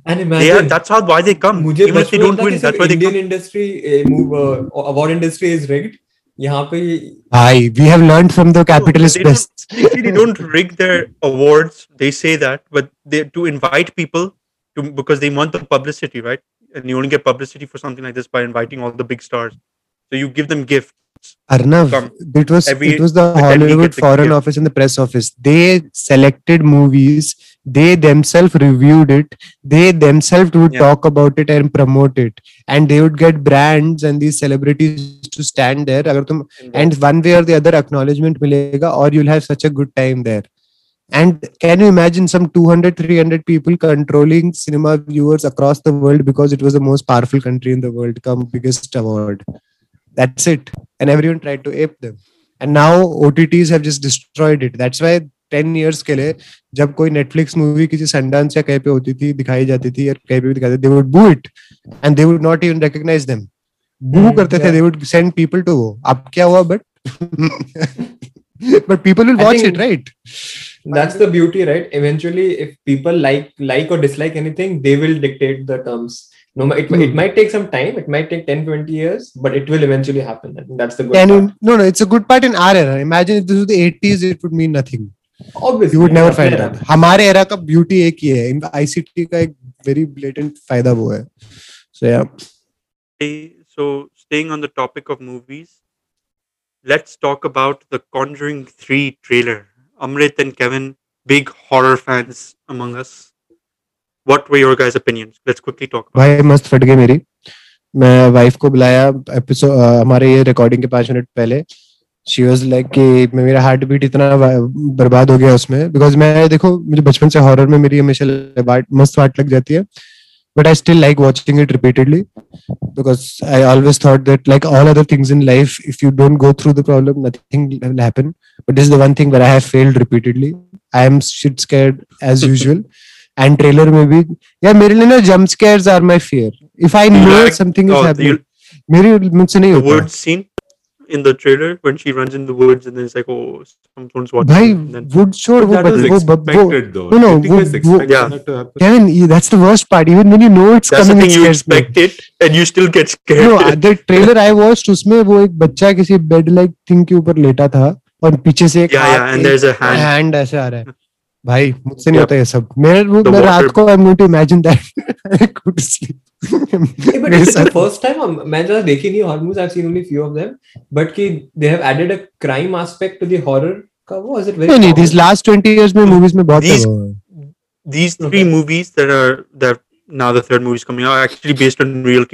And imagine, they that's how why they come. Even if they don't win, that's why Indian come. industry, uh, move, uh, award industry is rigged. यहाँ पे Hi, we have learned from the capitalist they don't- best. Actually, they don't rig their awards. They say that, but they to invite people to because they want the publicity, right? And you only get publicity for something like this by inviting all the big stars. So you give them gifts. Arnav, Come. it was Every- it was the then we Hollywood get the Foreign gift. Office and the press office. They selected movies. they themselves reviewed it they themselves would yeah. talk about it and promote it. And they would get brands and these celebrities to stand there. and one way or the other acknowledgement milega or you'll have such a good time there. And can you imagine some 200 300 people controlling cinema viewers across the world because it was the most powerful country in the world come biggest award? That's it. And everyone tried to ape them. And now otts have just destroyed it. That's why 10 years के लिए जब कोई Netflix movie किसी संडांस या कहीं पे होती थी दिखाई जाती थी या कहीं पे भी दिखाते they would boo it and they would not even recognise them boo Hmm, करते थे they would send people to वो अब क्या हुआ but but people will I watch think- it right that's the beauty, right? Eventually, if people like like or dislike anything, they will dictate the terms. No, it, Hmm. it might take some time. It might take 10, 20 years, but it will eventually happen. I think that's the good And part. no, no, it's a good part in our era. Imagine if this was the 80s, it would mean nothing. हमारे era का beauty एक ही है। ICT का एक very blatant फ़ायदा वो है। सो या so staying on the topic of movies let's talk about the Conjuring 3 trailer Amrit and Kevin big horror fans among us what were your guys opinions let's quickly talk भाई मस्त फट गई मेरी। मैं वाइफ को बुलाया episode हमारे ये रिकॉर्डिंग के 5 मिनट पहले। शी वॉज़ लाइक कि मेरा हार्ट बीट इतना बर्बाद हो गया उसमें। बिकॉज़ मैं देखो मुझे बचपन से हॉरर में मेरी हमेशा मस्त वाट लग जाती है। But I still like watching it repeatedly because I always thought that like all other things in life if you don't go through the problem nothing happen but this the one thing where I have failed repeatedly I am shit scared as usual and trailer में भी या मेरे लिए ना jump scares are my fear if I know something मेरी मुझसे नहीं in the trailer when she runs in the woods and then it's like, oh, someone's watching. भाई then, wood छोड़ वो that बत- was वो ब- वो though. no, no, you वो- Yeah. that to happen? Kevin that's the worst part even when you know it's that's the coming thing it you scares me expect it and you still get scared. no the trailer I watched उसमें वो एक बच्चा किसी bed like thing के ऊपर लेटा था और पीछे से एक yeah, yeah, and there's a hand. Hand ऐसे आ रहा है भाई मुझसे नहीं होता ये सब। मेरे मैं मैं रात को I am going to imagine that I could sleep but it's the first time मैं ज़्यादा देखी नहीं horror movies I have seen only few of them but कि they have added a crime aspect to the horror का वो is it very नहीं this last 20 years में movies में बहुत these these three movies that are are that now the third movie is coming out are actually based on real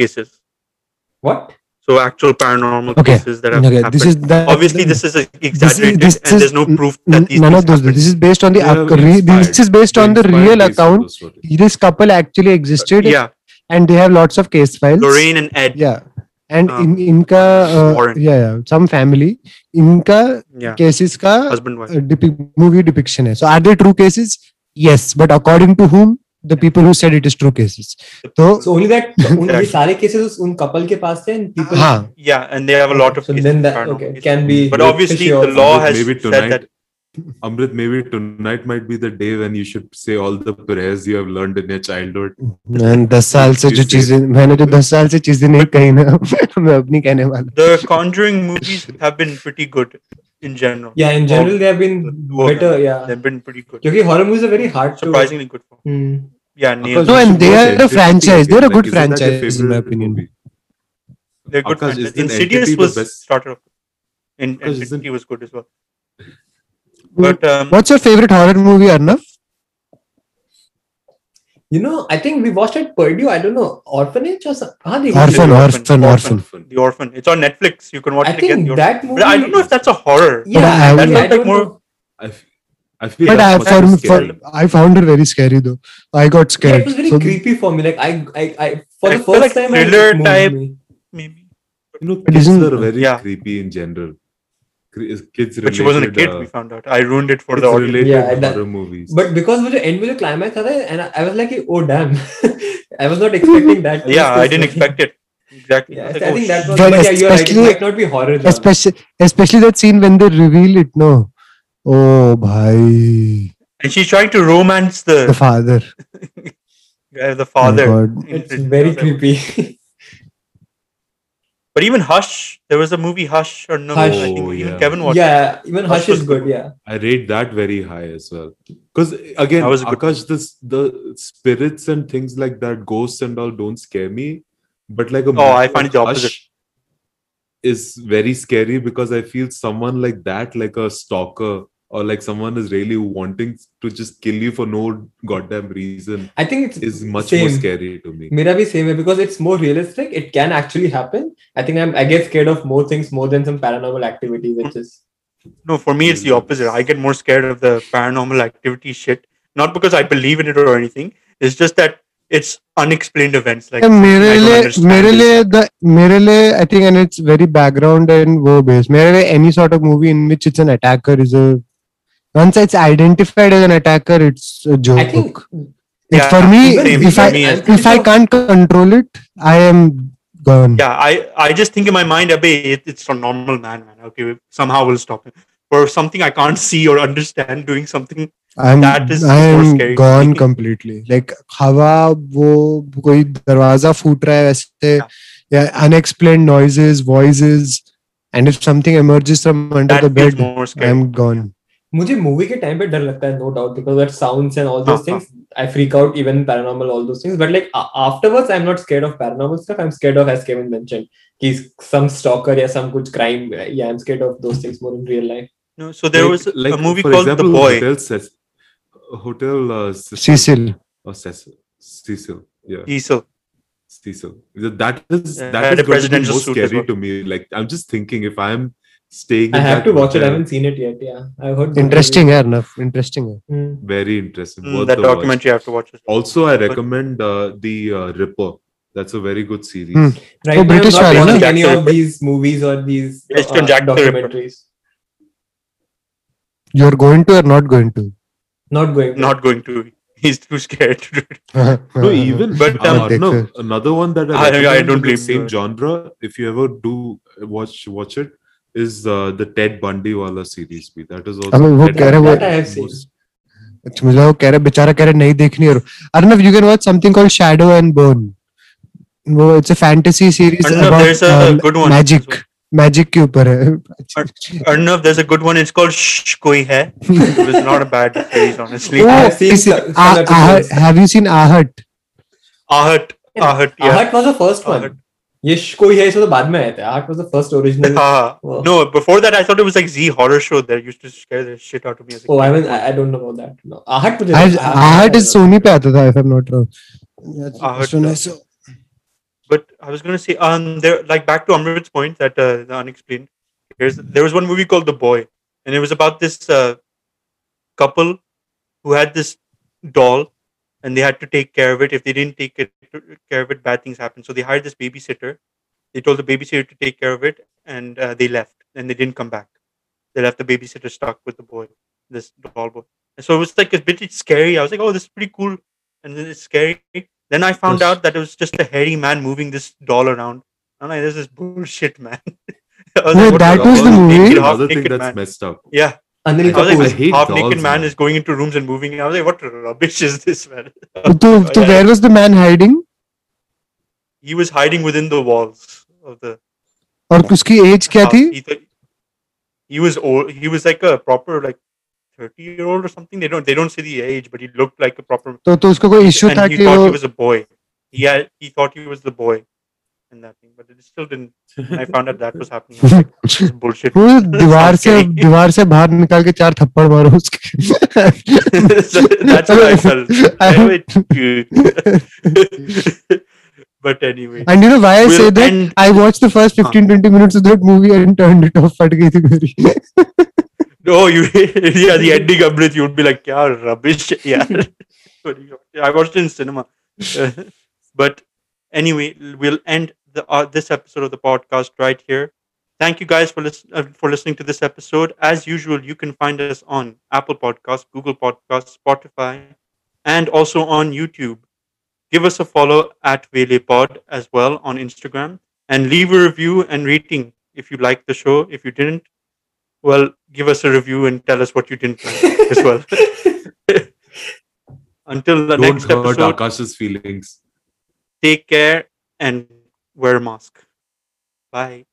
So actual paranormal Okay. cases that have Okay, happened. this is the Obviously, this is exaggerated, this and is- there's no proof that these none things of those happened. this is based on the They are ac- re- inspired. this is based on the Inspired real based on account the story. this couple actually existed yeah, and they have lots of case files Lorraine and Ed. yeah and Um, in इनका uh, Warren. yeah, yeah some family इनका Yeah, cases का husband wife. uh, depi- movie depiction है so are they true cases yes but according to whom The people who said it is true cases तो so only that उन ये Exactly. cases उस- उन couple के पास थे and people हाँ Yeah, and they have a lot of so cases then that okay cases. can be But obviously, the law has maybe said tonight, that. Amrit, maybe tonight might be the day when you should say all the prayers you have learned in your childhood. मैंने दस साल से जो चीज़ें मैंने जो दस साल से चीज़ें नहीं कही ना मैं अपनी कहने वाला The Conjuring movies have been pretty good in general. yeah in general they have been better yeah They've been pretty good. क्योंकि horror movies are very hard to Surprisingly good. For, Hmm. Yeah, Neil. No, and they are a franchise. They're a good franchise, in my opinion. They're good franchise. Insidious was started off. In, was good as well. Mm, but um, what's your favorite horror movie, Arnav? You know, I think we watched at Purdue. I don't know, orphanage or something. Ah, orphan, orphan, orphan, orphan, The orphan. It's on Netflix. You can watch I it again. I think that movie. But I don't know if that's a horror. Yeah, I, would, I, like more. I, I feel But I, that's for, much for, scary. I found her very scary though. I got Yeah, scared. it was very So- creepy for me. Like I, I, I for I the feel first like time, I- it thriller moved type- me. Maybe. You know, But kids isn't- are very Yeah. creepy in general. Cre- Kids But she wasn't a related, kid. uh, we found out. I ruined it for kids the audience. related Yeah, that- horror movies. But because मुझे end में जो climax आता है, and I, I was like, oh damn, I was not expecting that. Yeah, I twist didn't or something. expect it. Exactly. Yeah, I was I like, think oh, that was. But But yeah, you're right. It especially- might not be horror. genre. especially, especially that scene when they reveal it. No. Oh, bhai. And she's trying to romance The the father. uh, the Oh, father. God. It's very creepy. But even Hush, there was a movie Hush or no? Hush. I think Oh, even yeah. Kevin watched. it. yeah, even Hush Hush is good. good. Yeah. I rate that very high as well. Because again, That was a Akash, this the spirits and things like that, ghosts and all don't scare me. But like a Oh, I find like it the opposite. Hush is very scary because I feel someone like that, like a stalker, or like someone is really wanting to just kill you for no goddamn reason, I think it's is much same. more scary to me. मेरा भी same है because it's more realistic. It can actually happen. I think I'm I get scared of more things more than some paranormal activity, which is No, for me it's the opposite. I get more scared of the paranormal activity shit. Not because I believe in it or anything. It's just that it's unexplained events. Like मेरे I don't लिए understand मेरे this. लिए the मेरे लिए I think and it's very background and वो based मेरे लिए any sort of movie in which it's an attacker is a once it's identified as an attacker it's a joke I think If Yeah, for me even- if I for me, I'm if I pretty can't control it I am gone yeah, I, I just think in my mind, Abhay, it, it's a normal man, man. Okay, somehow we'll stop him. For something I can't see or understand, doing something. I'm That is I more am scary. gone completely like हवा वो कोई दरवाजा फूट रहा है वैसे Yeah. yeah unexplained noises voices and if something emerges from under That the feels bed more scary. I'm gone मुझे movie के time पे डर लगता है no doubt because that sounds and all those हाँ, things I freak out even paranormal all those things but like afterwards I am not scared of paranormal stuff I am scared of as Kevin mention कि some stalker या some कुछ crime या I am scared of those things more in real life No, so there Like- was like, a movie for called example, The Boy. Hotel Ces- Hotel uh, Cecil. Cecil or Cecil. Cecil. Yeah. Cecil. Cecil. That is is going to be scary well. to me. Like I'm just thinking if I'm staying. I have to watch hotel. it. I haven't seen it yet. Yeah, I heard. Interesting, yeah, enough. Interesting. Mm. Very interesting. Mm, that documentary watch. you have to watch. It. Also, I recommend uh, the uh, Ripper. That's a very good series. Mm. Right, oh, now, British I'm not watching any of these movies or these uh, documentaries. You're going to or not going to? Not going. To. Not going to. He's too scared to do it. Uh-huh, uh-huh. no, even but uh, um, no, another one that I, I, I don't blame. Same genre. If you ever do watch watch it, is uh, the Ted Bundy wala series bhi. That is also. I mean, वो कह रहे वो. I have seen. अच्छा मुझे वो कह रहे बेचारा कह रहे नहीं देखनी और Arnav you can watch something called shadow and bone वो it's a fantasy series about good one magic magic के ऊपर है। Arnav there is a good one it's called Koi Hai it's not a bad series honestly have you seen Aahat Aahat Aahat Aahat was the first one Yish Koi Hai, so the Badma aaya That was the first original. Uh, no, before that I thought it was like Zee horror show that used to scare the shit out of me as a oh, kid. I mean I, I don't know about that. No. Ahat mujhe Ahat is Sony pe aata tha if I'm not wrong. Ahat. So, but I was gonna say um there like back to Amrit's point that uh, the unexplained. There was one movie called The Boy, and it was about this uh, couple who had this doll, and they had to take care of it. If they didn't take it care of it, bad things happen. So they hired this babysitter. They told the babysitter to take care of it, and uh, they left, and they didn't come back. They left the babysitter stuck with the boy, this doll boy. And so it was like a bit scary. I was like, oh, this is pretty cool, and then it's scary. Then I found Yes. out that it was just a hairy man moving this doll around. I'm like, this is bullshit, man. I was Wait, what that the was the movie? Naked, half Another thing that's man. messed up. Yeah, Anil I was like, Kapoor. I this hate half dolls, naked man man. is going into rooms and moving. I was like, what rubbish is this, man? तो तो Yeah. where was the man hiding He was hiding within the walls of the. और उसकी as क्या house. थी He, thought- he was old. He was like a proper like thirty year old or something. They don't they don't say the age, but he looked like a proper. तो तो उसको कोई issue था And he कि thought वो he was a boy. He had he thought he was the boy, In that thing, but it still didn't. I found out that was happening. I was like, this is bullshit. वो दीवार से. दीवार से बाहर निकाल के चार थप्पड़ मारो उसके So that's what I felt. Anyway, but anyway, And you know why I We'll say that? end- I watched the first 15 20 minutes of that movie and turned it off. फट गई थी मेरी. no, you yeah, the ending of it, you would be like, yeah, rubbish. Yeah, I watched it in cinema. but anyway, we'll end the uh, this episode of the podcast right here. Thank you guys for lis- uh, for listening to this episode. As usual, you can find us on Apple Podcasts, Google Podcasts, Spotify, and also on YouTube. Give us a follow at VelePod as well on Instagram, and leave a review and rating if you liked the show. If you didn't, well, give us a review and tell us what you didn't like as well. Until the Don't next hurt episode, Akash's feelings. Take care and wear a mask. Bye.